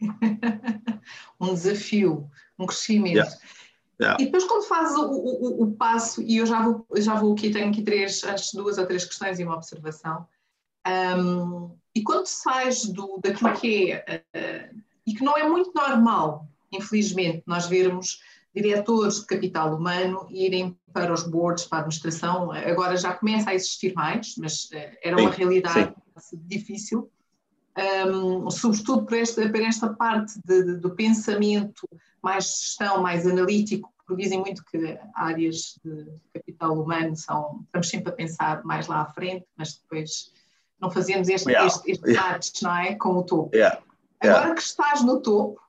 um desafio, um crescimento. Yeah. Yeah. E depois quando fazes o, o, o, passo, e eu já vou, já vou aqui, tenho aqui três, as duas ou três questões e uma observação, um, e quando sais do, daquilo que é, uh, e que não é muito normal, infelizmente, nós vermos diretores de capital humano irem para os boards, para a administração, agora já começa a existir mais, mas uh, era sim, uma realidade sim. difícil, um, sobretudo por esta, por esta parte de, de, do pensamento mais gestão, mais analítico, porque dizem muito que áreas de capital humano são, estamos sempre a pensar mais lá à frente, mas depois não fazemos este, yeah. este, este yeah. match, não é? Com o topo. Yeah. Agora que estás no topo,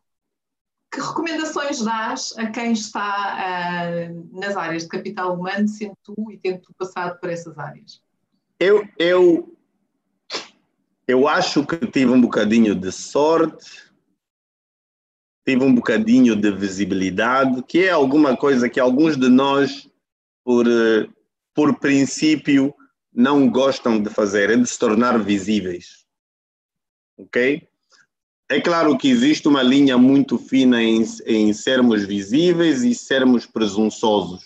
que recomendações dás a quem está uh, nas áreas de capital humano, sendo tu e tendo tu passado por essas áreas? Eu, eu, eu acho que tive um bocadinho de sorte tive um bocadinho de visibilidade, que é alguma coisa que alguns de nós, por, eh, por princípio, não gostam de fazer, é de se tornar visíveis. Ok? É claro que existe uma linha muito fina em, em sermos visíveis e sermos presunçosos.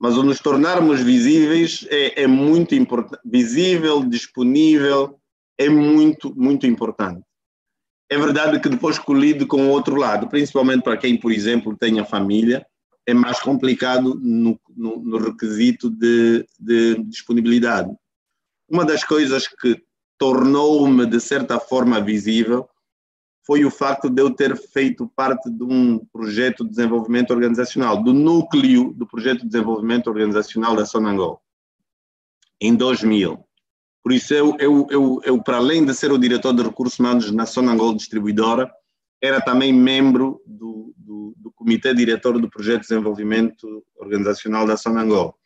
Mas o nos tornarmos visíveis é, é muito importante. Visível, disponível, é muito, muito importante. É verdade que depois colide com o outro lado, principalmente para quem, por exemplo, tenha família, é mais complicado no, no, no requisito de, de, disponibilidade. Uma das coisas que tornou-me, de certa forma, visível foi o facto de eu ter feito parte de um projeto de desenvolvimento organizacional, do núcleo do projeto de desenvolvimento organizacional da Sonangol, em 2000. Por isso, eu, eu, eu, eu, para além de ser o diretor de recursos humanos na Sonangol Distribuidora, era também membro do, do, do Comitê Diretor do Projeto de Desenvolvimento Organizacional da Sonangol.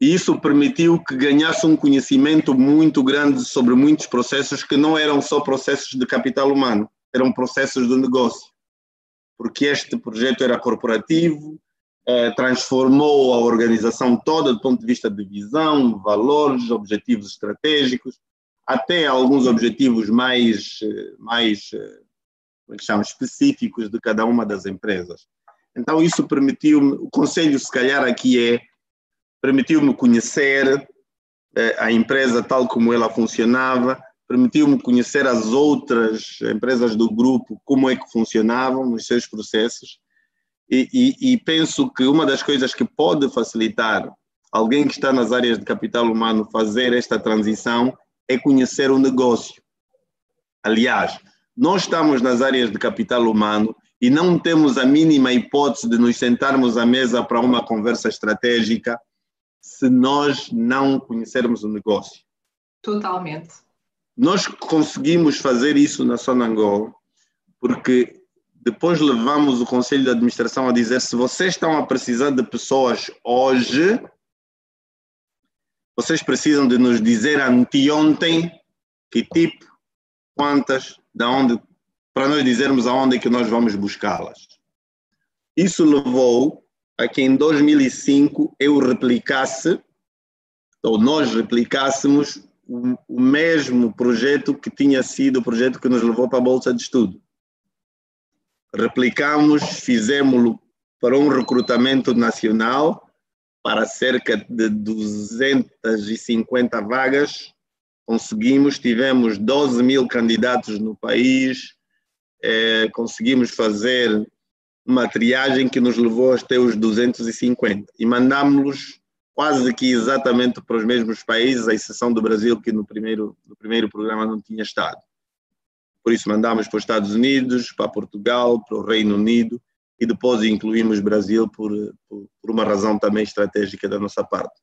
E isso permitiu que ganhasse um conhecimento muito grande sobre muitos processos que não eram só processos de capital humano, eram processos do negócio. Porque este projeto era corporativo, eh, transformou a organização toda do ponto de vista de visão, valores, objetivos estratégicos, até alguns objetivos mais, eh, mais eh, como é que chama, específicos de cada uma das empresas. Então isso permitiu-me, o conselho se calhar aqui é, permitiu-me conhecer a empresa tal como ela funcionava, permitiu-me conhecer as outras empresas do grupo, como é que funcionavam, os seus processos, e, e, e, penso que uma das coisas que pode facilitar alguém que está nas áreas de capital humano fazer esta transição é conhecer o negócio. Aliás, nós estamos nas áreas de capital humano e não temos a mínima hipótese de nos sentarmos à mesa para uma conversa estratégica se nós não conhecermos o negócio. Totalmente. Nós conseguimos fazer isso na Sonangol porque depois levamos o conselho de administração a dizer: se vocês estão a precisar de pessoas hoje, vocês precisam de nos dizer anteontem que tipo, quantas, da onde, para nós dizermos aonde é que nós vamos buscá-las. Isso levou a que em 2005 eu replicasse, ou nós replicássemos, o, o mesmo projeto que tinha sido o projeto que nos levou para a Bolsa de Estudo replicamos, fizemos para um recrutamento nacional para cerca de 250 vagas. Conseguimos, tivemos 12 mil candidatos no país, é, conseguimos fazer uma triagem que nos levou até os 250 e mandámos-los quase que exatamente para os mesmos países, à exceção do Brasil, que no primeiro, no primeiro programa não tinha estado. Por isso mandámos para os Estados Unidos, para Portugal, para o Reino Unido e depois incluímos Brasil por, por, por uma razão também estratégica da nossa parte,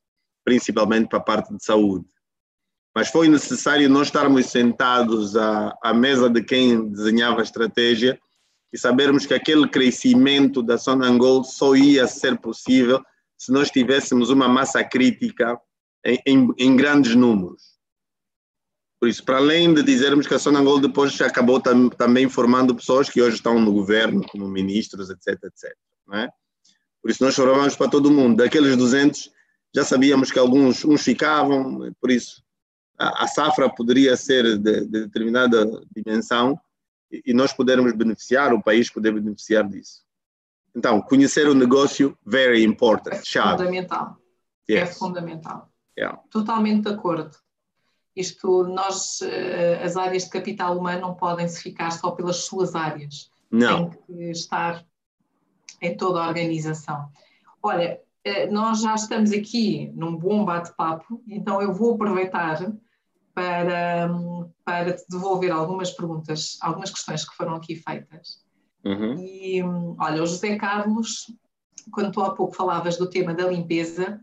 principalmente para a parte de saúde. Mas foi necessário nós estarmos sentados à, à mesa de quem desenhava a estratégia e sabermos que aquele crescimento da Sonangol só ia ser possível se nós tivéssemos uma massa crítica em, em, em grandes números. Por isso, para além de dizermos que a Sonangol depois acabou tam, também formando pessoas que hoje estão no governo, como ministros, etc, etc. É? Por isso, nós chorávamos para todo mundo. Daqueles 200, já sabíamos que alguns uns ficavam, por isso, a, a safra poderia ser de, de determinada dimensão e, nós podermos beneficiar, o país poder beneficiar disso. Então, conhecer o negócio, very important, é chave. Fundamental. É yes. É fundamental. Yeah. Totalmente de acordo. Isto, nós, eh, as áreas de capital humano não podem se ficar só pelas suas áreas. Não. Tem que estar em toda a organização. Olha, eh, nós já estamos aqui num bom bate-papo, então eu vou aproveitar para, para te devolver algumas perguntas, algumas questões que foram aqui feitas. Uhum. E olha, o José Carlos, quando tu há pouco falavas do tema da limpeza,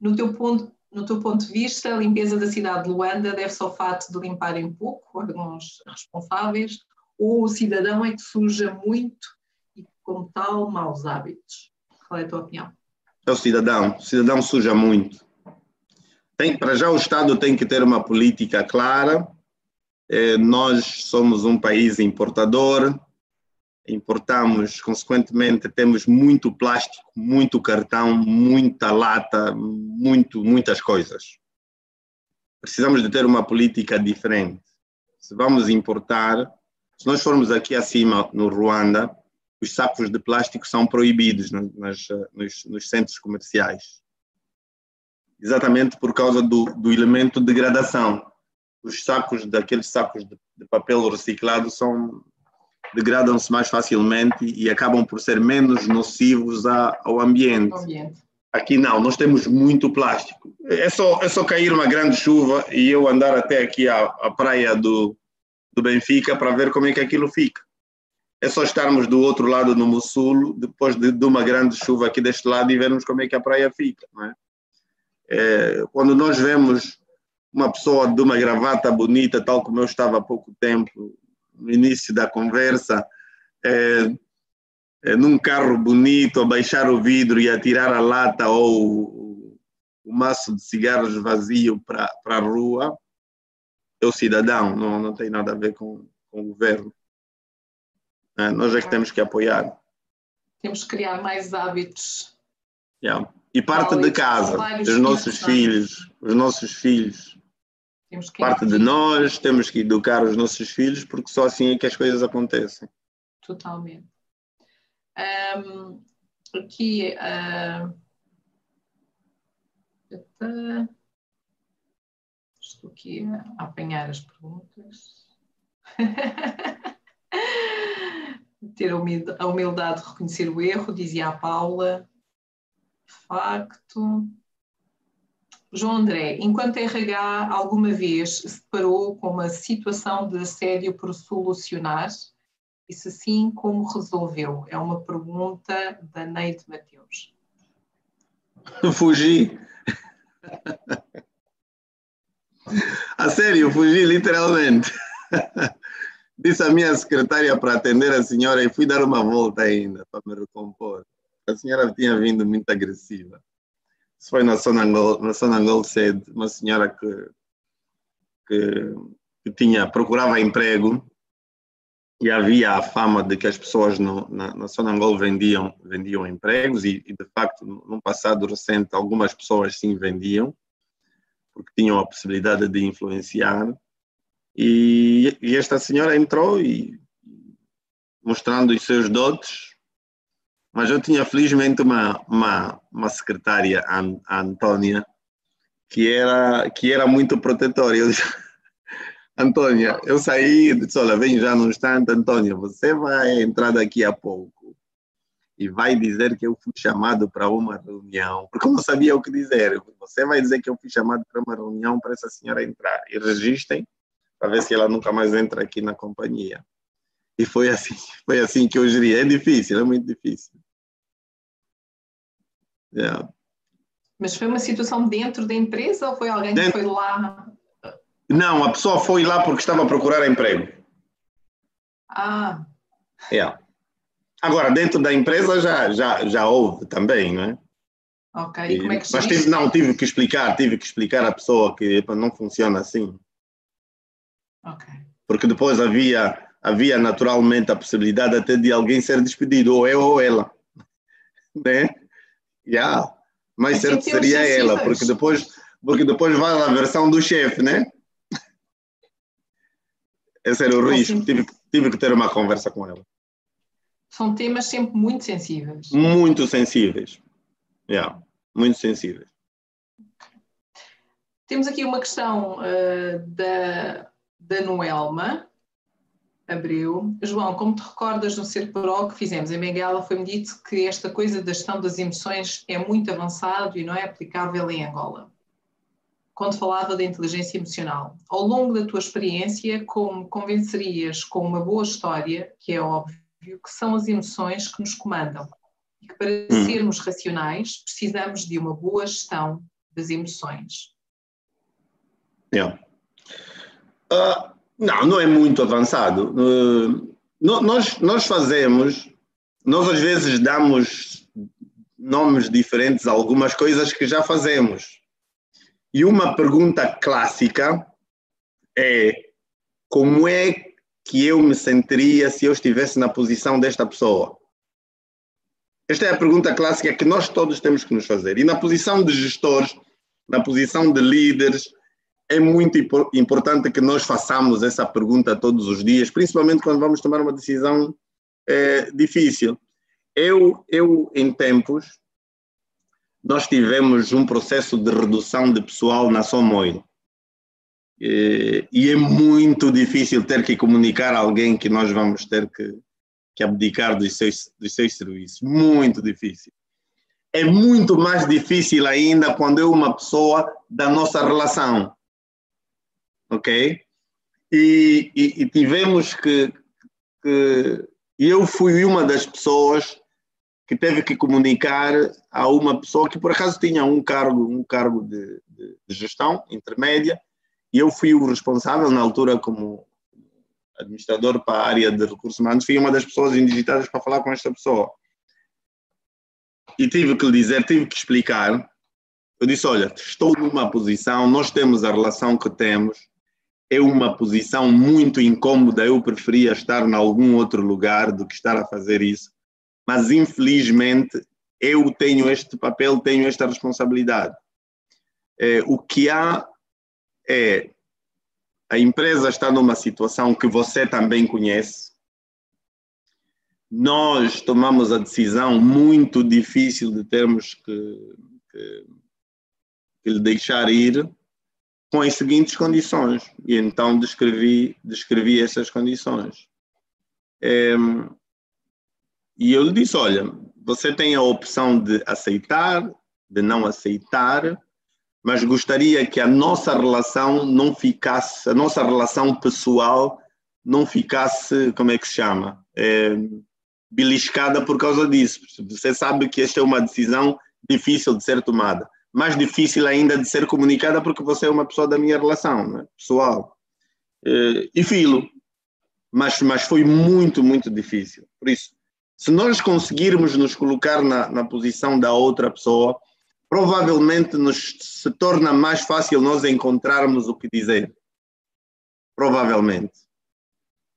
no teu ponto, no teu ponto de vista, a limpeza da cidade de Luanda deve-se ao fato de limparem pouco, alguns responsáveis, ou o cidadão é que suja muito e, como tal, maus hábitos? Qual é a tua opinião? É o cidadão. O cidadão suja muito. Tem, para já o Estado tem que ter uma política clara. É, nós somos um país importador, importamos, consequentemente, temos muito plástico, muito cartão, muita lata, muito, muitas coisas. Precisamos de ter uma política diferente. Se vamos importar, se nós formos aqui acima no Ruanda, os sacos de plástico são proibidos nas, nos, nos, centros comerciais. Exatamente por causa do, do elemento de degradação. Os sacos, daqueles sacos de, de papel reciclado, são degradam-se mais facilmente e acabam por ser menos nocivos a, ao ambiente. ambiente. Aqui não, nós temos muito plástico. É só, é só cair uma grande chuva e eu andar até aqui à, à praia do, do Benfica para ver como é que aquilo fica. É só estarmos do outro lado no Mussul, depois de, de uma grande chuva aqui deste lado e vermos como é que a praia fica. Não é? É, quando nós vemos uma pessoa de uma gravata bonita, tal como eu estava há pouco tempo, no início da conversa, é, é, num carro bonito, a baixar o vidro e a tirar a lata ou o, o maço de cigarros vazio para a rua, é o cidadão, não, não tem nada a ver com, com o governo. É, nós é que temos que apoiar. Temos que criar mais hábitos. Yeah. E parte de casa, os nossos filhos, os nossos filhos temos que Parte de nós, temos que educar os nossos filhos, porque só assim é que as coisas acontecem. Totalmente. Um, aqui. Uh, estou aqui a apanhar as perguntas. Ter a humildade de reconhecer o erro, dizia a Paula. Facto. João André, enquanto RH alguma vez se deparou com uma situação de assédio por solucionar? E se sim, como resolveu? É uma pergunta da Neide Mateus. Fugi. A sério, fugi literalmente. Disse a minha secretária para atender a senhora e fui dar uma volta ainda para me recompor. A senhora tinha vindo muito agressiva foi na Sonangol, na Sonangol sede, uma senhora que, que, que, tinha, procurava emprego e havia a fama de que as pessoas no, na, na Sonangol vendiam, vendiam empregos e, e, de facto, no passado recente, algumas pessoas sim vendiam, porque tinham a possibilidade de influenciar. E, e esta senhora entrou e, mostrando os seus dotes, mas eu tinha felizmente uma, uma, uma secretária, a Antônia, que era, que era muito protetora. Eu disse, Antônia, eu saí disse, olha, vem já num instante, Antônia, você vai entrar daqui a pouco e vai dizer que eu fui chamado para uma reunião, porque eu não sabia o que dizer. Você vai dizer que eu fui chamado para uma reunião para essa senhora entrar e registrem para ver se ela nunca mais entra aqui na companhia. E foi assim, foi assim que eu geri. É difícil, é muito difícil. Yeah. Mas foi uma situação dentro da empresa ou foi alguém dentro... que foi lá? Não, a pessoa foi lá porque estava a procurar emprego. Ah. Yeah. Agora, dentro da empresa já, já, já houve também, não é? Ok, e como é que Mas tive, não, tive que explicar, tive que explicar à pessoa que não funciona assim. Ok. Porque depois havia, havia naturalmente a possibilidade até de alguém ser despedido, ou eu ou ela. Né? Yeah. Mais certo seria ela, porque depois, porque depois vai a versão do chefe, né? Esse era o risco. Tive, tive que ter uma conversa com ela. São temas sempre muito sensíveis. Muito sensíveis. Yeah. Muito sensíveis. Temos aqui uma questão uh, da, da Noelma Abreu. João, como te recordas no Ser Pro que fizemos em Benguela, foi-me dito que esta coisa da gestão das emoções é muito avançado e não é aplicável em Angola. Quando falava da inteligência emocional, ao longo da tua experiência, como convencerias com uma boa história, que é óbvio, que são as emoções que nos comandam e que para hum. sermos racionais precisamos de uma boa gestão das emoções? Yeah. Uh, não, não é muito avançado. Uh, nós, nós fazemos, nós às vezes damos nomes diferentes a algumas coisas que já fazemos. E uma pergunta clássica é como é que eu me sentiria se eu estivesse na posição desta pessoa? Esta é a pergunta clássica que nós todos temos que nos fazer. E na posição de gestores, na posição de líderes, é muito importante que nós façamos essa pergunta todos os dias, principalmente quando vamos tomar uma decisão é, difícil. Eu, eu, em tempos, nós tivemos um processo de redução de pessoal na Somoil. E, e é muito difícil ter que comunicar a alguém que nós vamos ter que, que abdicar dos seus, dos seus serviços. Muito difícil. É muito mais difícil ainda quando é uma pessoa da nossa relação ok? E, e, e tivemos que, que, eu fui uma das pessoas que teve que comunicar a uma pessoa que por acaso tinha um cargo, um cargo de, de, de gestão intermédia, e eu fui o responsável na altura como administrador para a área de recursos humanos, fui uma das pessoas indigitadas para falar com esta pessoa. E tive que lhe dizer, tive que explicar. Eu disse: Olha, estou numa posição, nós temos a relação que temos, é uma posição muito incômoda. Eu preferia estar em algum outro lugar do que estar a fazer isso. Mas, infelizmente, eu tenho este papel, tenho esta responsabilidade. É, o que há é a empresa está numa situação que você também conhece. Nós tomamos a decisão muito difícil de termos que, que, que lhe deixar ir com as seguintes condições. E então descrevi, descrevi essas condições. É, e eu lhe disse: olha, você tem a opção de aceitar, de não aceitar, mas gostaria que a nossa relação não ficasse, a nossa relação pessoal não ficasse, como é que se chama? É, beliscada por causa disso. Você sabe que esta é uma decisão difícil de ser tomada mais difícil ainda de ser comunicada porque você é uma pessoa da minha relação, né? pessoal. Eh, e filo. Mas, mas foi muito, muito difícil. Por isso, se nós conseguirmos nos colocar na, na posição da outra pessoa, provavelmente nos se torna mais fácil nós encontrarmos o que dizer. Provavelmente.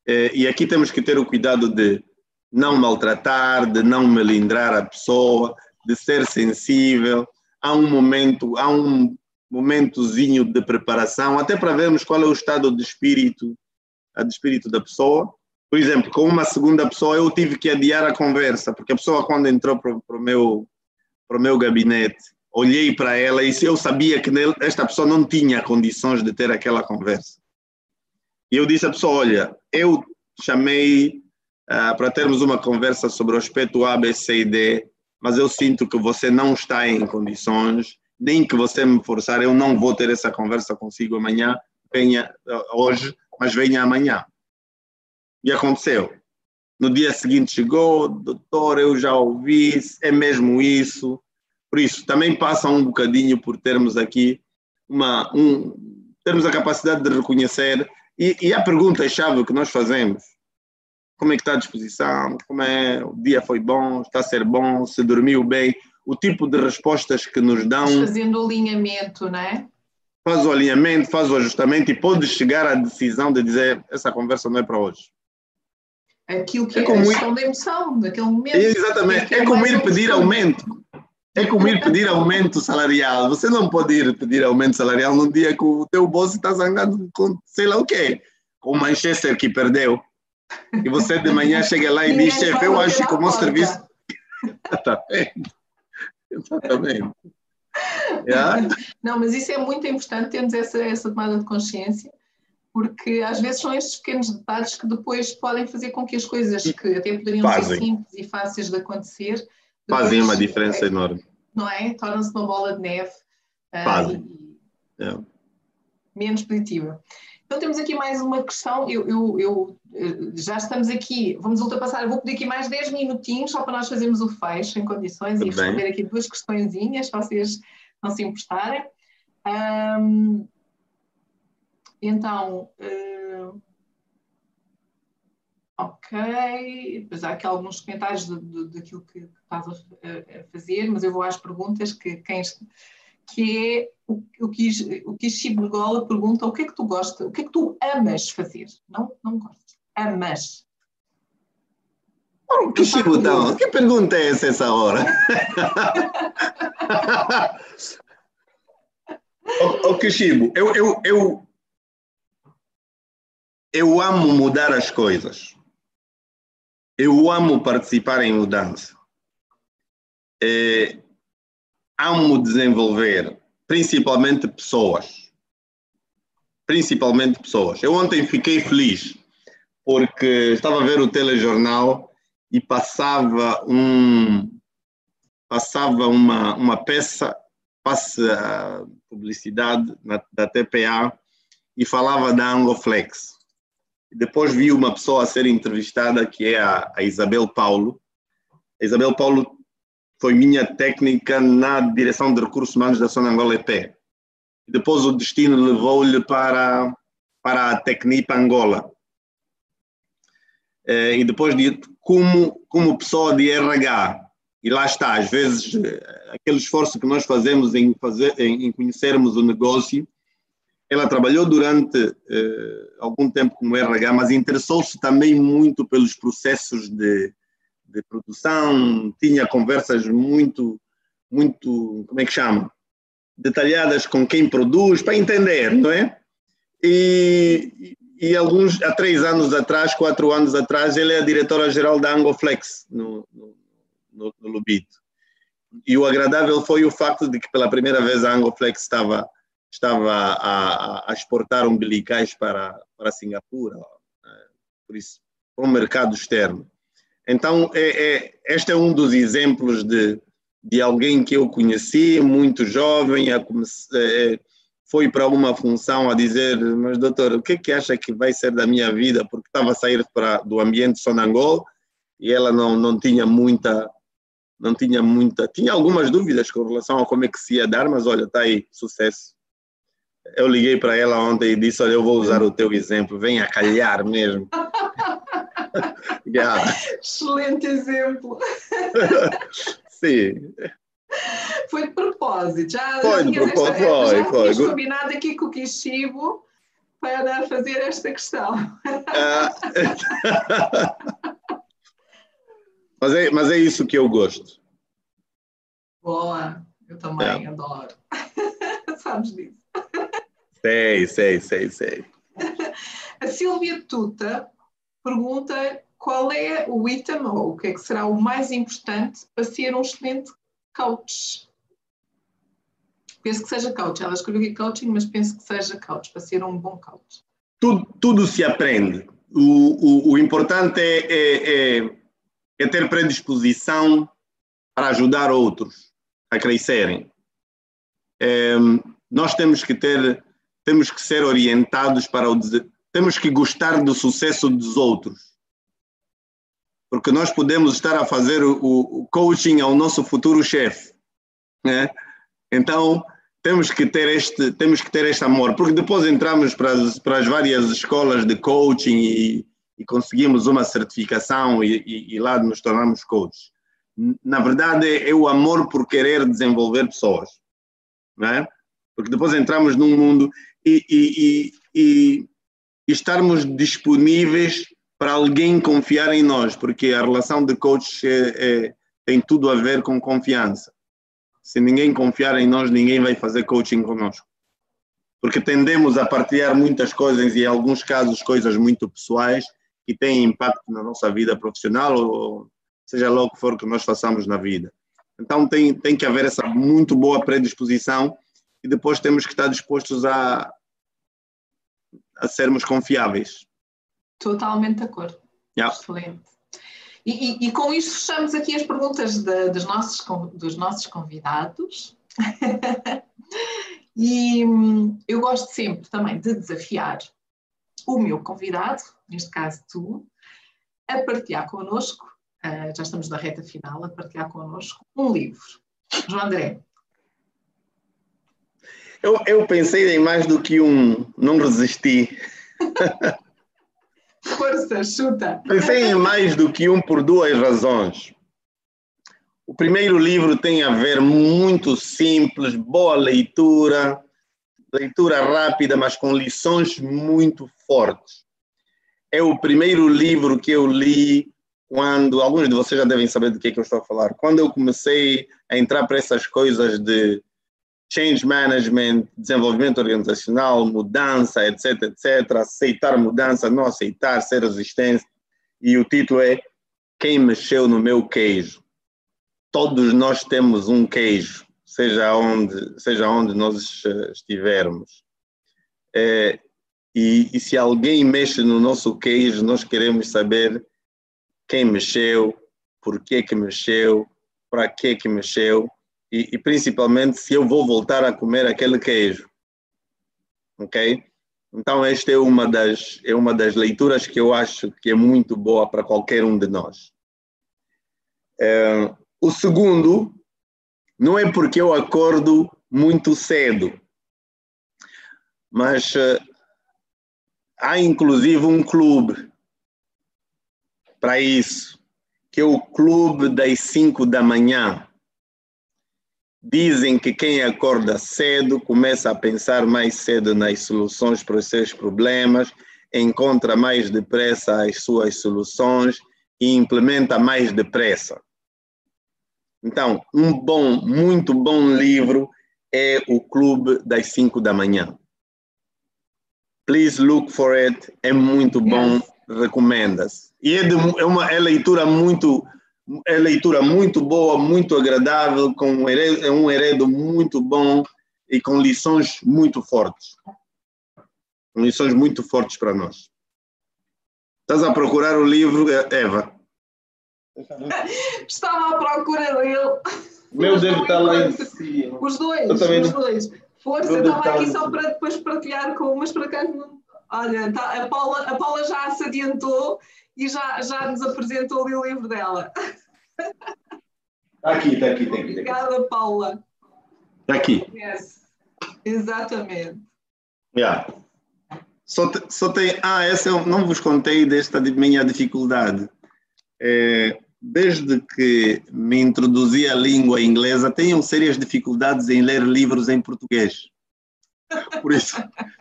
Eh, e aqui temos que ter o cuidado de não maltratar, de não melindrar a pessoa, de ser sensível, há um momento, há um momentozinho de preparação, até para vermos qual é o estado de espírito, de espírito da pessoa. Por exemplo, com uma segunda pessoa eu tive que adiar a conversa, porque a pessoa quando entrou para, o, meu, para o meu gabinete, olhei para ela e eu sabia que esta pessoa não tinha condições de ter aquela conversa. E eu disse à pessoa, olha, eu chamei uh, para termos uma conversa sobre o aspecto A, B, C e D, mas eu sinto que você não está em condições, nem que você me forçar, eu não vou ter essa conversa consigo amanhã, venha eh, hoje, mas venha amanhã. E aconteceu. No dia seguinte chegou, doutor, eu já ouvi, é mesmo isso. Por isso, também passa um bocadinho por termos aqui uma, um, termos a capacidade de reconhecer. E, e a pergunta-chave que nós fazemos como é que está a disposição, como é, o dia foi bom, está a ser bom, se dormiu bem, o tipo de respostas que nos dão. Fazendo o alinhamento, não é? Faz o alinhamento, faz o ajustamento e pode chegar à decisão de dizer essa conversa não é para hoje. Aquilo que é, é como a gestão ir... da emoção, daquele momento. Exatamente, é, é como ir pedir aumento. É como ir pedir aumento salarial. Você não pode ir pedir aumento salarial num dia que o teu boss está zangado com sei lá o quê. Com o Manchester que perdeu. E você de manhã chega lá e diz, chefe, eu acho que o meu serviço... Exatamente. Exatamente. Yeah? Não, mas isso é muito importante, termos essa, essa tomada de consciência, porque às vezes são estes pequenos detalhes que depois podem fazer com que as coisas que até poderiam Fazem. ser simples e fáceis de acontecer Fazem uma diferença é, enorme. Não é? Torna-se uma bola de neve. Uh, Fazem. É. Menos positiva. Então temos aqui mais uma questão. Eu, eu, eu, eh, já estamos aqui, vamos ultrapassar. Eu vou pedir aqui mais 10 minutinhos só para nós fazermos o fecho em condições e responder bem. aqui duas questõezinhas, se vocês não se importarem. Um, então, uh, ok. Depois há aqui alguns comentários daquilo que estás a, a, fazer, mas eu vou às perguntas que quem que é o, o, que, o que Chibergola pergunta o que é que tu gostas, o que é que tu amas fazer? Não, não gostas, amas. Oh, que chibudão, que pergunta é essa essa hora? o, o que chibo, eu, eu, eu, eu amo mudar as coisas. Eu amo participar em mudança. É, amo desenvolver, principalmente pessoas. Principalmente pessoas. Eu ontem fiquei feliz porque estava a ver o telejornal e passava um passava uma, uma peça, passa publicidade na, da TPA e falava da Angoflex. Depois vi uma pessoa a ser entrevistada que é a, a Isabel Paulo. A Isabel Paulo foi minha técnica na direção de recursos humanos da Zona Angola EP. Depois o destino levou-lhe para, para a Tecnip Angola. Eh, e depois de, como, como pessoa de RH, e lá está, às vezes, eh, aquele esforço que nós fazemos em, fazer, em conhecermos o negócio, ela trabalhou durante uh, algum tempo como RH, mas interessou-se também muito pelos processos de, de produção, tinha conversas muito, muito, como é que chama? Detalhadas com quem produz, para entender, não é? E, e alguns, há três anos atrás, quatro anos atrás, ele é a diretora-geral da Angoflex, no, no, no, Lubito. E o agradável foi o facto de que pela primeira vez a Angoflex estava, estava a, a exportar umbilicais para, para Singapura, né? por isso, para o mercado externo. Então, é, é, este é um dos exemplos de, de alguém que eu conheci, muito jovem, a, é, foi para uma função a dizer, mas doutor, o que é que acha que vai ser da minha vida? Porque estava a sair para, do ambiente Sonangol e ela não, não tinha muita, não tinha muita, tinha algumas dúvidas com relação a como é que se ia dar, mas olha, está aí, sucesso. Eu liguei para ela ontem e disse, olha, eu vou usar o teu exemplo, vem a calhar mesmo. yeah. Excelente exemplo. Sim. Foi de propósito. Já, foi de propósito, esta, foi, já foi. combinado aqui com o Kishibo para fazer esta questão. Ah. mas, é, mas é isso que eu gosto. Boa, eu também é. adoro. Sabes disso. Sei, sei, sei, sei. A Silvia Tuta pergunta qual é o item ou o que é que será o mais importante para ser um excelente coach. Penso que seja coach. Ela escreveu aqui coaching, mas penso que seja coach, para ser um bom coach. Tudo, tudo se aprende. O, o, o importante é, é, é, é ter predisposição para ajudar outros a crescerem. É, nós temos que ter, temos que ser orientados para o temos que gostar do sucesso dos outros. Porque nós podemos estar a fazer o, o coaching ao nosso futuro chefe, né? Então, temos que ter este, temos que ter este amor, porque depois entramos para as, para as várias escolas de coaching e, e conseguimos uma certificação e, e, e lá nos tornamos coaches. Na verdade, é o amor por querer desenvolver pessoas, não é? Porque depois entramos num mundo e, e, estarmos disponíveis para alguém confiar em nós, porque a relação de coach é, é, tem tudo a ver com confiança. Se ninguém confiar em nós, ninguém vai fazer coaching conosco. Porque tendemos a partilhar muitas coisas e, em alguns casos, coisas muito pessoais que têm impacto na nossa vida profissional ou seja lá o que for que nós façamos na vida. Então tem, tem que haver essa muito boa predisposição e depois temos que estar dispostos a, a sermos confiáveis. Totalmente de acordo. Yeah. Excelente. E, e, e, com isso fechamos aqui as perguntas de, dos, nossos, dos nossos convidados. e hum, eu gosto sempre também de desafiar o meu convidado, neste caso tu, a partilhar connosco, uh, já estamos na reta final, a partilhar connosco um livro. João André. Eu, eu pensei em mais do que um, não resisti. Força, chuta. Pensei em mais do que um por duas razões. O primeiro livro tem a ver muito simples, boa leitura, leitura rápida, mas com lições muito fortes. É o primeiro livro que eu li quando, alguns de vocês já devem saber do que, é que eu estou a falar, quando eu comecei a entrar para essas coisas de change management, desenvolvimento organizacional, mudança, etc, etc, aceitar mudança, não aceitar, ser resistente, e o título é Quem mexeu no meu queijo? Todos nós temos um queijo, seja onde, seja onde nós estivermos. É, e, e se alguém mexe no nosso queijo, nós queremos saber quem mexeu, por que que mexeu, para que que mexeu e, e, principalmente se eu vou voltar a comer aquele queijo, ok? Então esta é uma das é uma das leituras que eu acho que é muito boa para qualquer um de nós. É, o segundo não é porque eu acordo muito cedo, mas uh, há inclusive um clube para isso, que é o Clube das 5 da manhã. Dizem que quem acorda cedo começa a pensar mais cedo nas soluções para os seus problemas, encontra mais depressa as suas soluções e implementa mais depressa. Então, um bom, muito bom livro é o Clube das 5 da manhã. Please look for it, é muito bom, recomenda-se. E é, de, é uma é leitura muito é leitura muito boa, muito agradável, com um heredo, é um heredo muito bom e com lições muito fortes. Com lições muito fortes para nós. Estás a procurar o livro, Eva? Estava à procura dele. Meu deve estar lá em cima. Os dois, os dois. Força, estava aqui só para depois partilhar com umas para cá. Olha, tá, a, Paula, a Paula já se adiantou e já, já nos apresentou ali o livro dela. Está aqui, está aqui, está aqui. Obrigada, Paula. Está aqui. Yes. Exatamente. Yeah. Só, te, só tem. Ah, essa eu não vos contei desta minha dificuldade. É, desde que me introduzi à língua inglesa, tenho sérias dificuldades em ler livros em português. Por isso,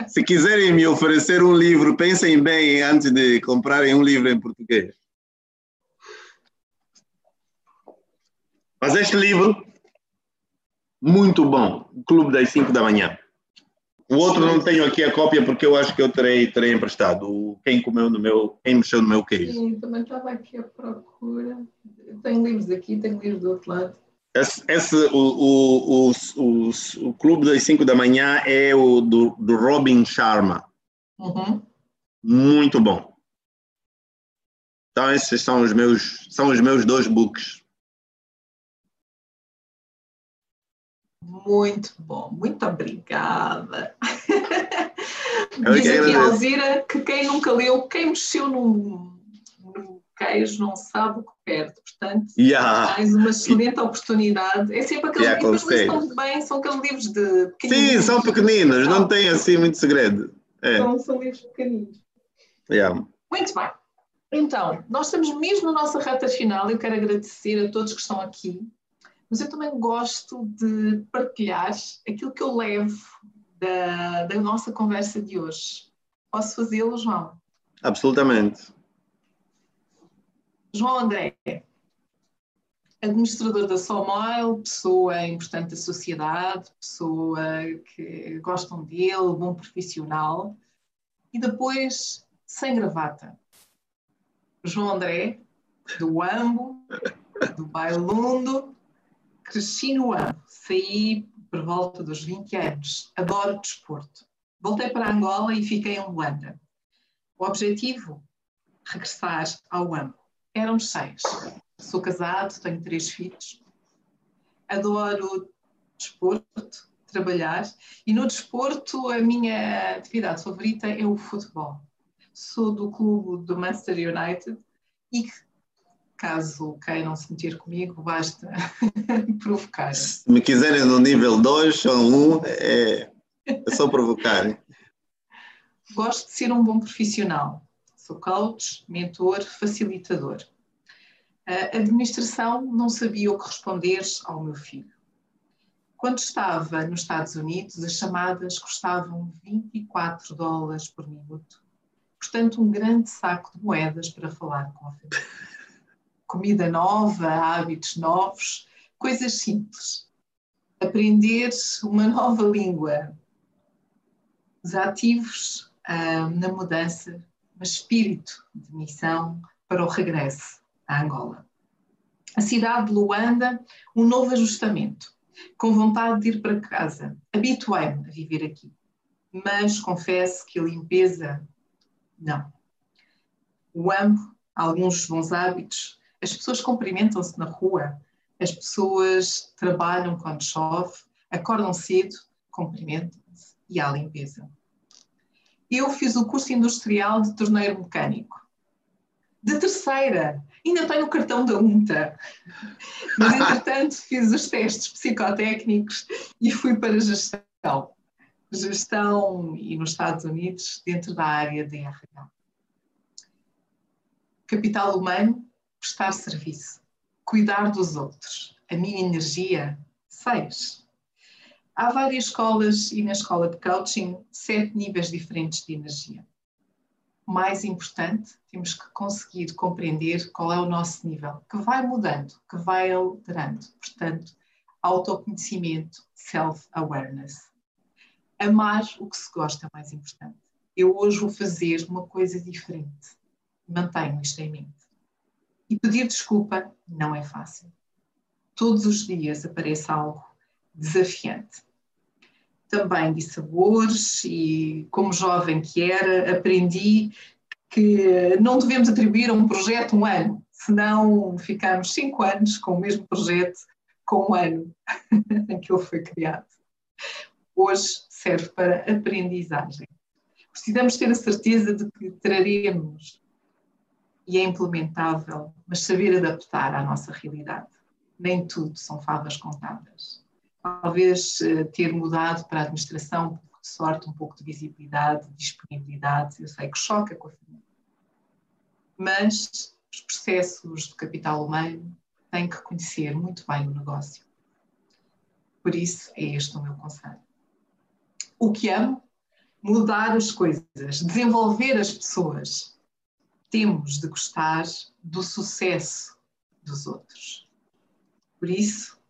se quiserem me oferecer um livro, pensem bem antes de comprarem um livro em português. Mas este livro, muito bom, Clube das 5 da manhã. O outro não tenho aqui a cópia porque eu acho que eu terei, terei emprestado. Quem comeu no meu, quem mexeu no meu queijo. Sim, também estava aqui à procura. Tenho livros aqui, tenho livros do outro lado. Esse, esse o, o, o, o, Clube das 5 da manhã é o do, do Robin Sharma. Uhum. Muito bom. Então, esses são os meus, são os meus dois books. Muito bom, muito obrigada. Diz aqui a Alzira que quem nunca leu, quem mexeu no queijo não sabe o que perto. Portanto, yeah. mais uma excelente oportunidade. É sempre aqueles yeah, livros que estão bem, são aqueles livros de Sim, são pequeninos, não têm assim muito segredo. É. São, são livros pequeninos. Yeah. Muito bem. Então, nós estamos mesmo na nossa reta final. Eu quero agradecer a todos que estão aqui, mas eu também gosto de partilhar aquilo que eu levo da, da nossa conversa de hoje. Posso fazê-lo, João? Absolutamente. João André, administrador da Somile, pessoa importante da sociedade, pessoa que gostam dele, bom profissional, e depois sem gravata. João André, do Ambo, do Bailundo, cresci no Ambo, saí por volta dos 20 anos, adoro desporto. Voltei para Angola e fiquei em Luanda. O objetivo? Regressar ao Ambo. Éramos seis. Sou casado, tenho três filhos. Adoro desporto, trabalhar. E no desporto, a minha atividade favorita é o futebol. Sou do clube do Manchester United e caso queiram se meter comigo, basta provocar. Se me quiserem no nível 2 ou 1, é, é só provocar. Gosto de ser um bom profissional. Sou coach, mentor, facilitador. A administração não sabia o que responder ao meu filho. Quando estava nos Estados Unidos, as chamadas custavam 24 dólares por minuto. Portanto, um grande saco de moedas para falar com a família. Comida nova, hábitos novos, coisas simples. Aprender uma nova língua. Desativos ah, na mudança, espírito de missão para o regresso a Angola. A cidade de Luanda, um novo ajustamento, com vontade de ir para casa. Habituei-me a viver aqui, mas confesso que a limpeza, não. O amo, alguns bons hábitos, as pessoas cumprimentam-se na rua, as pessoas trabalham quando chove, acordam cedo, cumprimentam-se e há limpeza. Eu fiz o curso industrial de torneiro mecânico de terceira. Ainda tenho o cartão da UNTA. Mas, entretanto, fiz os testes psicotécnicos e fui para gestão. Gestão e nos Estados Unidos, dentro da área de RH. Capital humano, prestar serviço, cuidar dos outros. A minha energia, seis. Há várias escolas e na escola de coaching, sete níveis diferentes de energia mais importante, temos que conseguir compreender qual é o nosso nível, que vai mudando, que vai alterando. Portanto, autoconhecimento, self-awareness. Amar o que se gosta é mais importante. Eu hoje vou fazer uma coisa diferente. Mantenho isto em mente. E pedir desculpa não é fácil. Todos os dias aparece algo desafiante também de sabores e como jovem que era, aprendi que não devemos atribuir a um projeto um ano, senão ficamos cinco anos com o mesmo projeto com um ano em que ele foi criado. Hoje serve para aprendizagem. Precisamos ter a certeza de que traremos e é implementável, mas saber adaptar à nossa realidade. Nem tudo são favas contadas talvez eh, ter mudado para a administração de sorte, um pouco de visibilidade, disponibilidade, eu sei que choca com a família. Mas os processos de capital humano têm que conhecer muito bem o negócio. Por isso, é este o meu conselho. O que amo? Mudar as coisas, desenvolver as pessoas. Temos de gostar do sucesso dos outros. Por isso,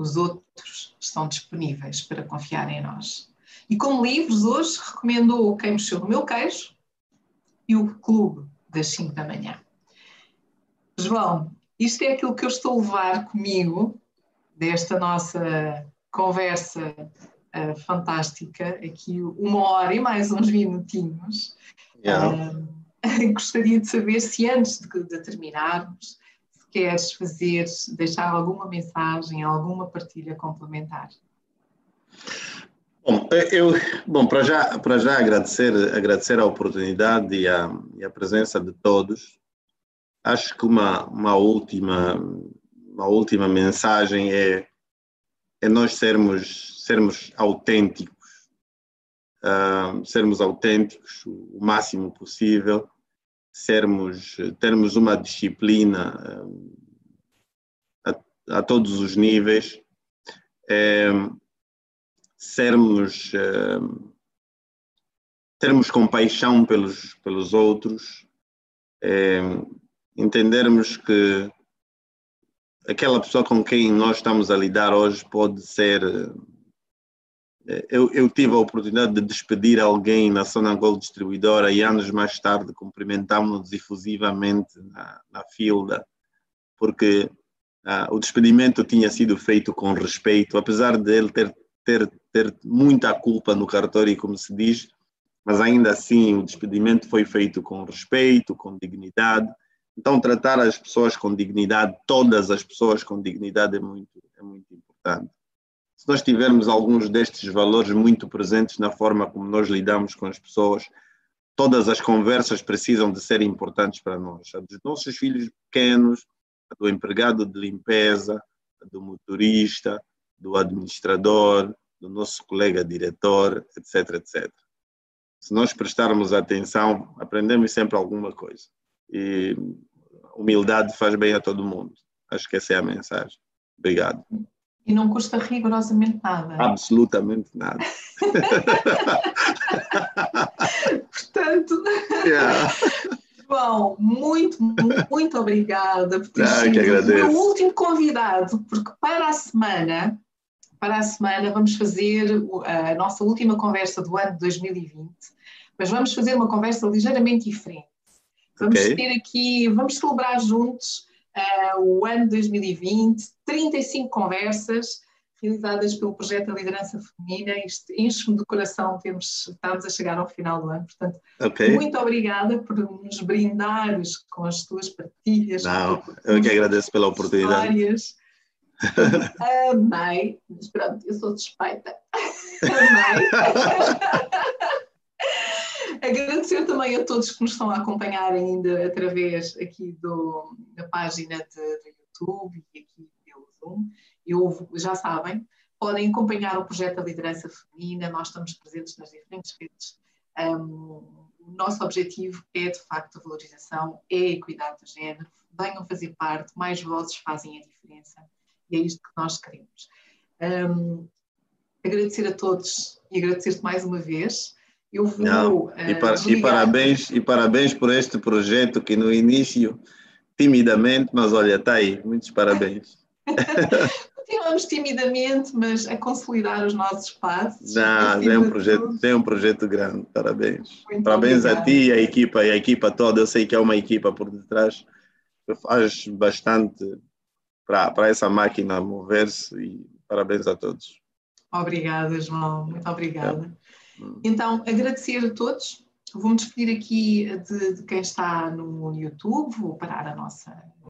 os outros estão disponíveis para confiar em nós. E como livros, hoje recomendo o Quem Mexeu no Meu Queijo e o Clube das 5 da manhã. João, isto é aquilo que eu estou a levar comigo desta nossa conversa uh, fantástica, aqui uma hora e mais uns minutinhos. Yeah. Uh, gostaria de saber se antes de, de terminarmos, queres fazer, deixar alguma mensagem, alguma partilha complementar? Bom, eu, bom para já, para já agradecer, agradecer a oportunidade e a, e a presença de todos. Acho que uma, uma última, uma última mensagem é, é nós sermos, sermos autênticos, uh, sermos autênticos o máximo possível sermos, termos uma disciplina a, a todos os níveis, é, sermos, é, termos compaixão pelos, pelos outros, é, entendermos que aquela pessoa com quem nós estamos a lidar hoje pode ser. Eu, eu tive a oportunidade de despedir alguém na Zona Gold Distribuidora e anos mais tarde cumprimentámos-nos efusivamente na, na fila, porque ah, o despedimento tinha sido feito com respeito, apesar de ele ter, ter, ter muita culpa no cartório, como se diz, mas ainda assim o despedimento foi feito com respeito, com dignidade. Então, tratar as pessoas com dignidade, todas as pessoas com dignidade, é muito, é muito importante. Se nós tivermos alguns destes valores muito presentes na forma como nós lidamos com as pessoas, todas as conversas precisam de ser importantes para nós. A dos nossos filhos pequenos, a do empregado de limpeza, a do motorista, do administrador, do nosso colega diretor, etc, etc. Se nós prestarmos atenção, aprendemos sempre alguma coisa e humildade faz bem a todo mundo. Acho que essa é a mensagem. Obrigado. E não custa rigorosamente nada. Absolutamente nada. Portanto, yeah. João, muito, muito obrigada por ter ah, sido o meu último convidado, porque para a semana, para a semana vamos fazer a nossa última conversa do ano de 2020, mas vamos fazer uma conversa ligeiramente diferente. Vamos okay. ter aqui, vamos celebrar juntos uh, o ano 2020, 35 conversas realizadas pelo projeto da liderança feminina. Isto enche-me do coração, temos, estamos a chegar ao final do ano. Portanto, okay. muito obrigada por nos brindares com as tuas partilhas. Não, eu que agradeço pela oportunidade. Histórias. Amei, mas pronto, eu sou suspeita. Amei. Agradecer também a todos que nos estão a acompanhar ainda através aqui do, da página do YouTube e aqui pelo Zoom. Eu, já sabem, podem acompanhar o projeto da liderança feminina, nós estamos presentes nas diferentes redes. Um, o nosso objetivo é, de facto, a valorização, é a equidade de género. Venham fazer parte, mais vozes fazem a diferença e é isto que nós queremos. Um, agradecer a todos e agradecer-te mais uma vez. Eu vou. Não, e, para, e, parabéns, e parabéns por este projeto que no início, timidamente, mas olha, está aí, muitos parabéns. Continuamos timidamente, mas a consolidar os nossos passos. Não, é um projeto, é um projeto grande, parabéns. Muito parabéns obrigada. a ti e a equipa, e a equipa toda. Eu sei que é uma equipa por detrás que faz bastante para, para essa máquina mover-se e parabéns a todos. Obrigada, João, muito obrigada. É. Então, agradecer a todos. Vou-me despedir aqui de, de, quem está no YouTube, vou parar a nossa